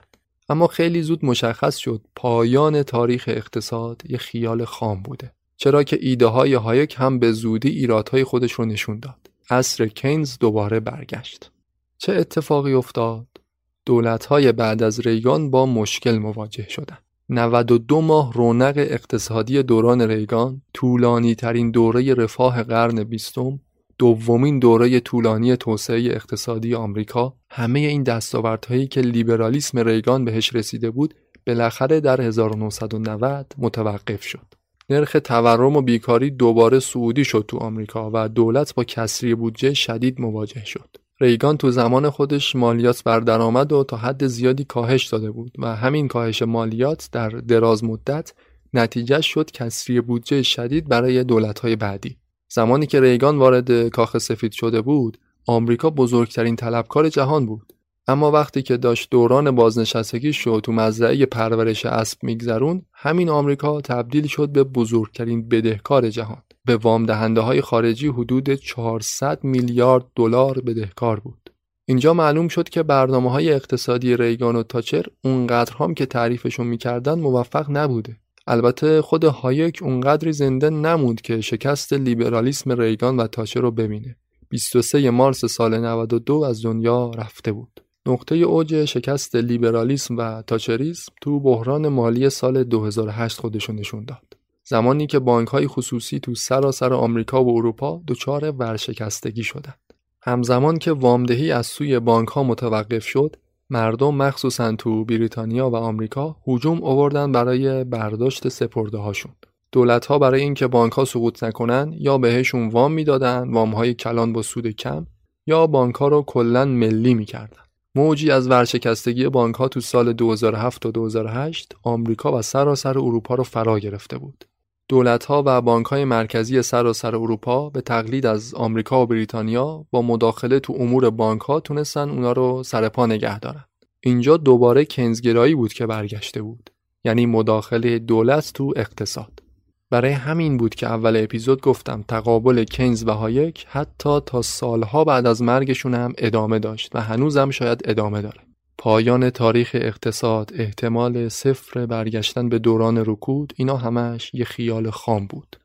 اما خیلی زود مشخص شد پایان تاریخ اقتصاد یه خیال خام بوده. چرا که ایده های هایک هم به زودی ایرادهای خودش رو نشون داد. عصر کینز دوباره برگشت. چه اتفاقی افتاد؟ دولت‌های بعد از ریگان با مشکل مواجه شدند. 92 ماه رونق اقتصادی دوران ریگان طولانی ترین دوره رفاه قرن بیستم دومین دوره طولانی توسعه اقتصادی آمریکا همه این دستاوردهایی که لیبرالیسم ریگان بهش رسیده بود بالاخره در 1990 متوقف شد نرخ تورم و بیکاری دوباره سعودی شد تو آمریکا و دولت با کسری بودجه شدید مواجه شد ریگان تو زمان خودش مالیات بر درآمد و تا حد زیادی کاهش داده بود و همین کاهش مالیات در دراز مدت نتیجه شد کسری بودجه شدید برای دولت‌های بعدی. زمانی که ریگان وارد کاخ سفید شده بود، آمریکا بزرگترین طلبکار جهان بود. اما وقتی که داشت دوران بازنشستگی شد تو مزرعه پرورش اسب میگذرون همین آمریکا تبدیل شد به بزرگترین بدهکار جهان به وام دهنده های خارجی حدود 400 میلیارد دلار بدهکار بود. اینجا معلوم شد که برنامه های اقتصادی ریگان و تاچر اونقدر هم که تعریفشون می‌کردن موفق نبوده. البته خود هایک اونقدری زنده نموند که شکست لیبرالیسم ریگان و تاچر رو ببینه. 23 مارس سال 92 از دنیا رفته بود. نقطه اوج شکست لیبرالیسم و تاچریسم تو بحران مالی سال 2008 خودشون نشون داد. زمانی که بانک های خصوصی تو سراسر آمریکا و اروپا دچار ورشکستگی شدند. همزمان که وامدهی از سوی بانک ها متوقف شد، مردم مخصوصا تو بریتانیا و آمریکا هجوم آوردن برای برداشت سپرده هاشون. دولت ها برای اینکه بانک ها سقوط نکنن یا بهشون وام می‌دادن وام های کلان با سود کم یا بانک ها رو کلا ملی می‌کردن. موجی از ورشکستگی بانک ها تو سال 2007 و 2008 آمریکا و سراسر اروپا رو فرا گرفته بود. دولت ها و بانک های مرکزی سراسر اروپا به تقلید از آمریکا و بریتانیا با مداخله تو امور بانک ها تونستن اونا رو سر پا نگه دارن. اینجا دوباره کینزگرایی بود که برگشته بود. یعنی مداخله دولت تو اقتصاد. برای همین بود که اول اپیزود گفتم تقابل کینز و هایک حتی تا سالها بعد از مرگشون هم ادامه داشت و هنوزم شاید ادامه داره. پایان تاریخ اقتصاد احتمال صفر برگشتن به دوران رکود اینا همش یه خیال خام بود.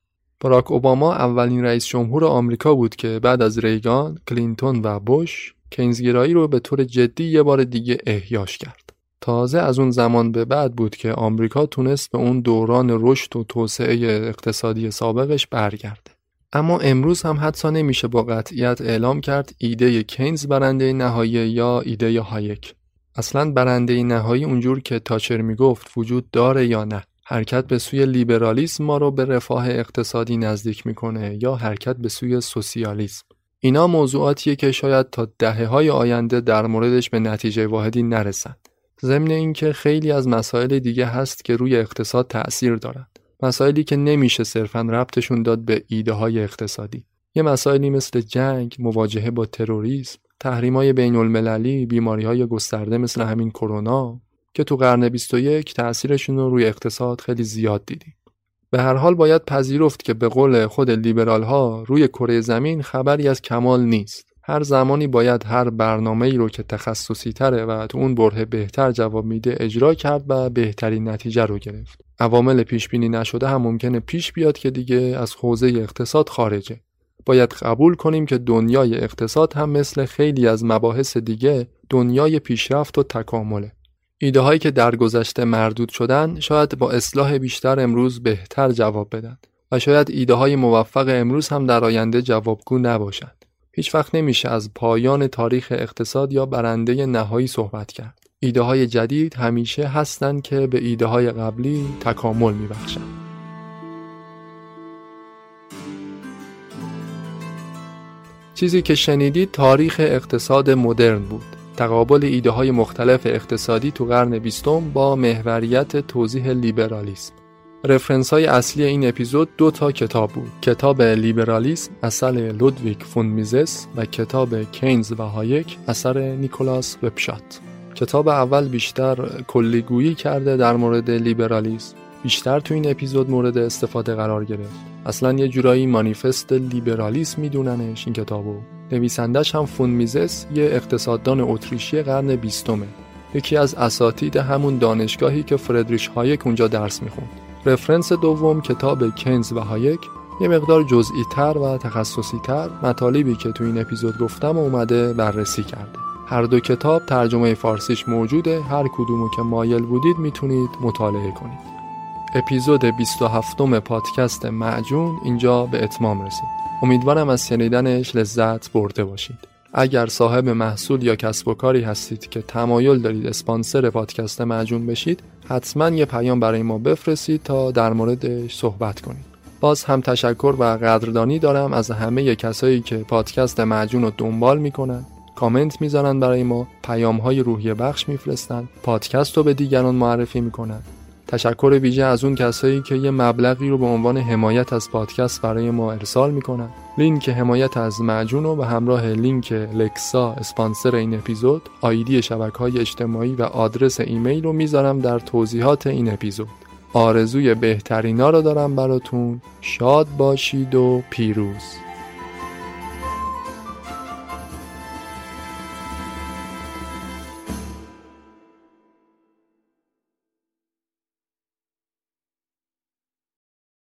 باراک اوباما اولین رئیس جمهور آمریکا بود که بعد از ریگان، کلینتون و بوش کینزگرایی رو به طور جدی یه بار دیگه احیاش کرد. تازه از اون زمان به بعد بود که آمریکا تونست به اون دوران رشد و توسعه اقتصادی سابقش برگرده. اما امروز هم حدسا نمیشه با قطعیت اعلام کرد ایده کینز برنده نهایی یا ایده هایک. اصلا برنده نهایی اونجور که تاچر می‌گفت وجود داره یا نه. حرکت به سوی لیبرالیسم ما رو به رفاه اقتصادی نزدیک می‌کنه یا حرکت به سوی سوسیالیسم. اینا موضوعاتیه که شاید تا دهه های آینده در موردش به نتیجه واحدی نرسند. ضمن اینکه خیلی از مسائل دیگه هست که روی اقتصاد تأثیر دارند. مسائلی که نمیشه صرفا ربطشون داد به ایده های اقتصادی. یه مسائلی مثل جنگ، مواجهه با تروریسم، تحریم های بین المللی، بیماری های گسترده مثل همین کرونا که تو قرن 21 تأثیرشون رو روی اقتصاد خیلی زیاد دیدیم. به هر حال باید پذیرفت که به قول خود لیبرال ها روی کره زمین خبری از کمال نیست. هر زمانی باید هر برنامه ای رو که تخصصی تره و تو اون بره بهتر جواب میده اجرا کرد و بهترین نتیجه رو گرفت. عوامل پیش بینی نشده هم ممکنه پیش بیاد که دیگه از حوزه اقتصاد خارجه. باید قبول کنیم که دنیای اقتصاد هم مثل خیلی از مباحث دیگه دنیای پیشرفت و تکامله. ایده هایی که در گذشته مردود شدن شاید با اصلاح بیشتر امروز بهتر جواب بدن و شاید ایده های موفق امروز هم در آینده جوابگو نباشند. هیچ وقت نمیشه از پایان تاریخ اقتصاد یا برنده نهایی صحبت کرد. ایده های جدید همیشه هستند که به ایده های قبلی تکامل میبخشند. چیزی که شنیدید تاریخ اقتصاد مدرن بود. تقابل ایده های مختلف اقتصادی تو قرن بیستم با محوریت توضیح لیبرالیسم. reference های اصلی این اپیزود دو تا کتاب بود. کتاب لیبرالیسم اثر لودویگ فون میزس و کتاب کینز و هایک اثر نیکولاس واپشات. کتاب اول بیشتر کلیگویی کرده در مورد لیبرالیسم. بیشتر تو این اپیزود مورد استفاده قرار گرفت. اصلا یه جورایی مانیفست لیبرالیسم میدوننش این کتابو. نویسندش هم فون میزس یه اقتصاددان اتریشی قرن بیستمه. یکی از اساتید همون دانشگاهی که فردریش هایک اونجا درس می‌خوند. reference دوم کتاب کینز و هایک یه مقدار جزئی تر و تخصصی تر مطالبی که تو این اپیزود گفتم اومده بررسی کرده. هر دو کتاب ترجمه فارسیش موجوده هر کدومو که مایل بودید می‌تونید مطالعه کنید. اپیزود 27 پادکست معجون اینجا به اتمام رسید. امیدوارم از شنیدنش لذت برده باشید. اگر صاحب محصول یا کسب و کاری هستید که تمایل دارید اسپانسر پادکست معجون بشید حتما یه پیام برای ما بفرستید تا در موردش صحبت کنیم. باز هم تشکر و قدردانی دارم از همه کسایی که پادکست معجون رو دنبال می‌کنن. کامنت می‌ذارن برای ما پیام های روحی بخش میفرستن پادکست رو به دیگران معرفی می‌کنن. تشکر ویژه از اون کسایی که یه مبلغی رو به عنوان حمایت از پادکست برای ما ارسال می‌کنن. لینک حمایت از معجون رو به همراه لینک لکسا اسپانسر این اپیزود آیدی شبکه های اجتماعی و آدرس ایمیل رو می‌ذارم در توضیحات این اپیزود. آرزوی بهترینا رو دارم براتون. شاد باشید و پیروز.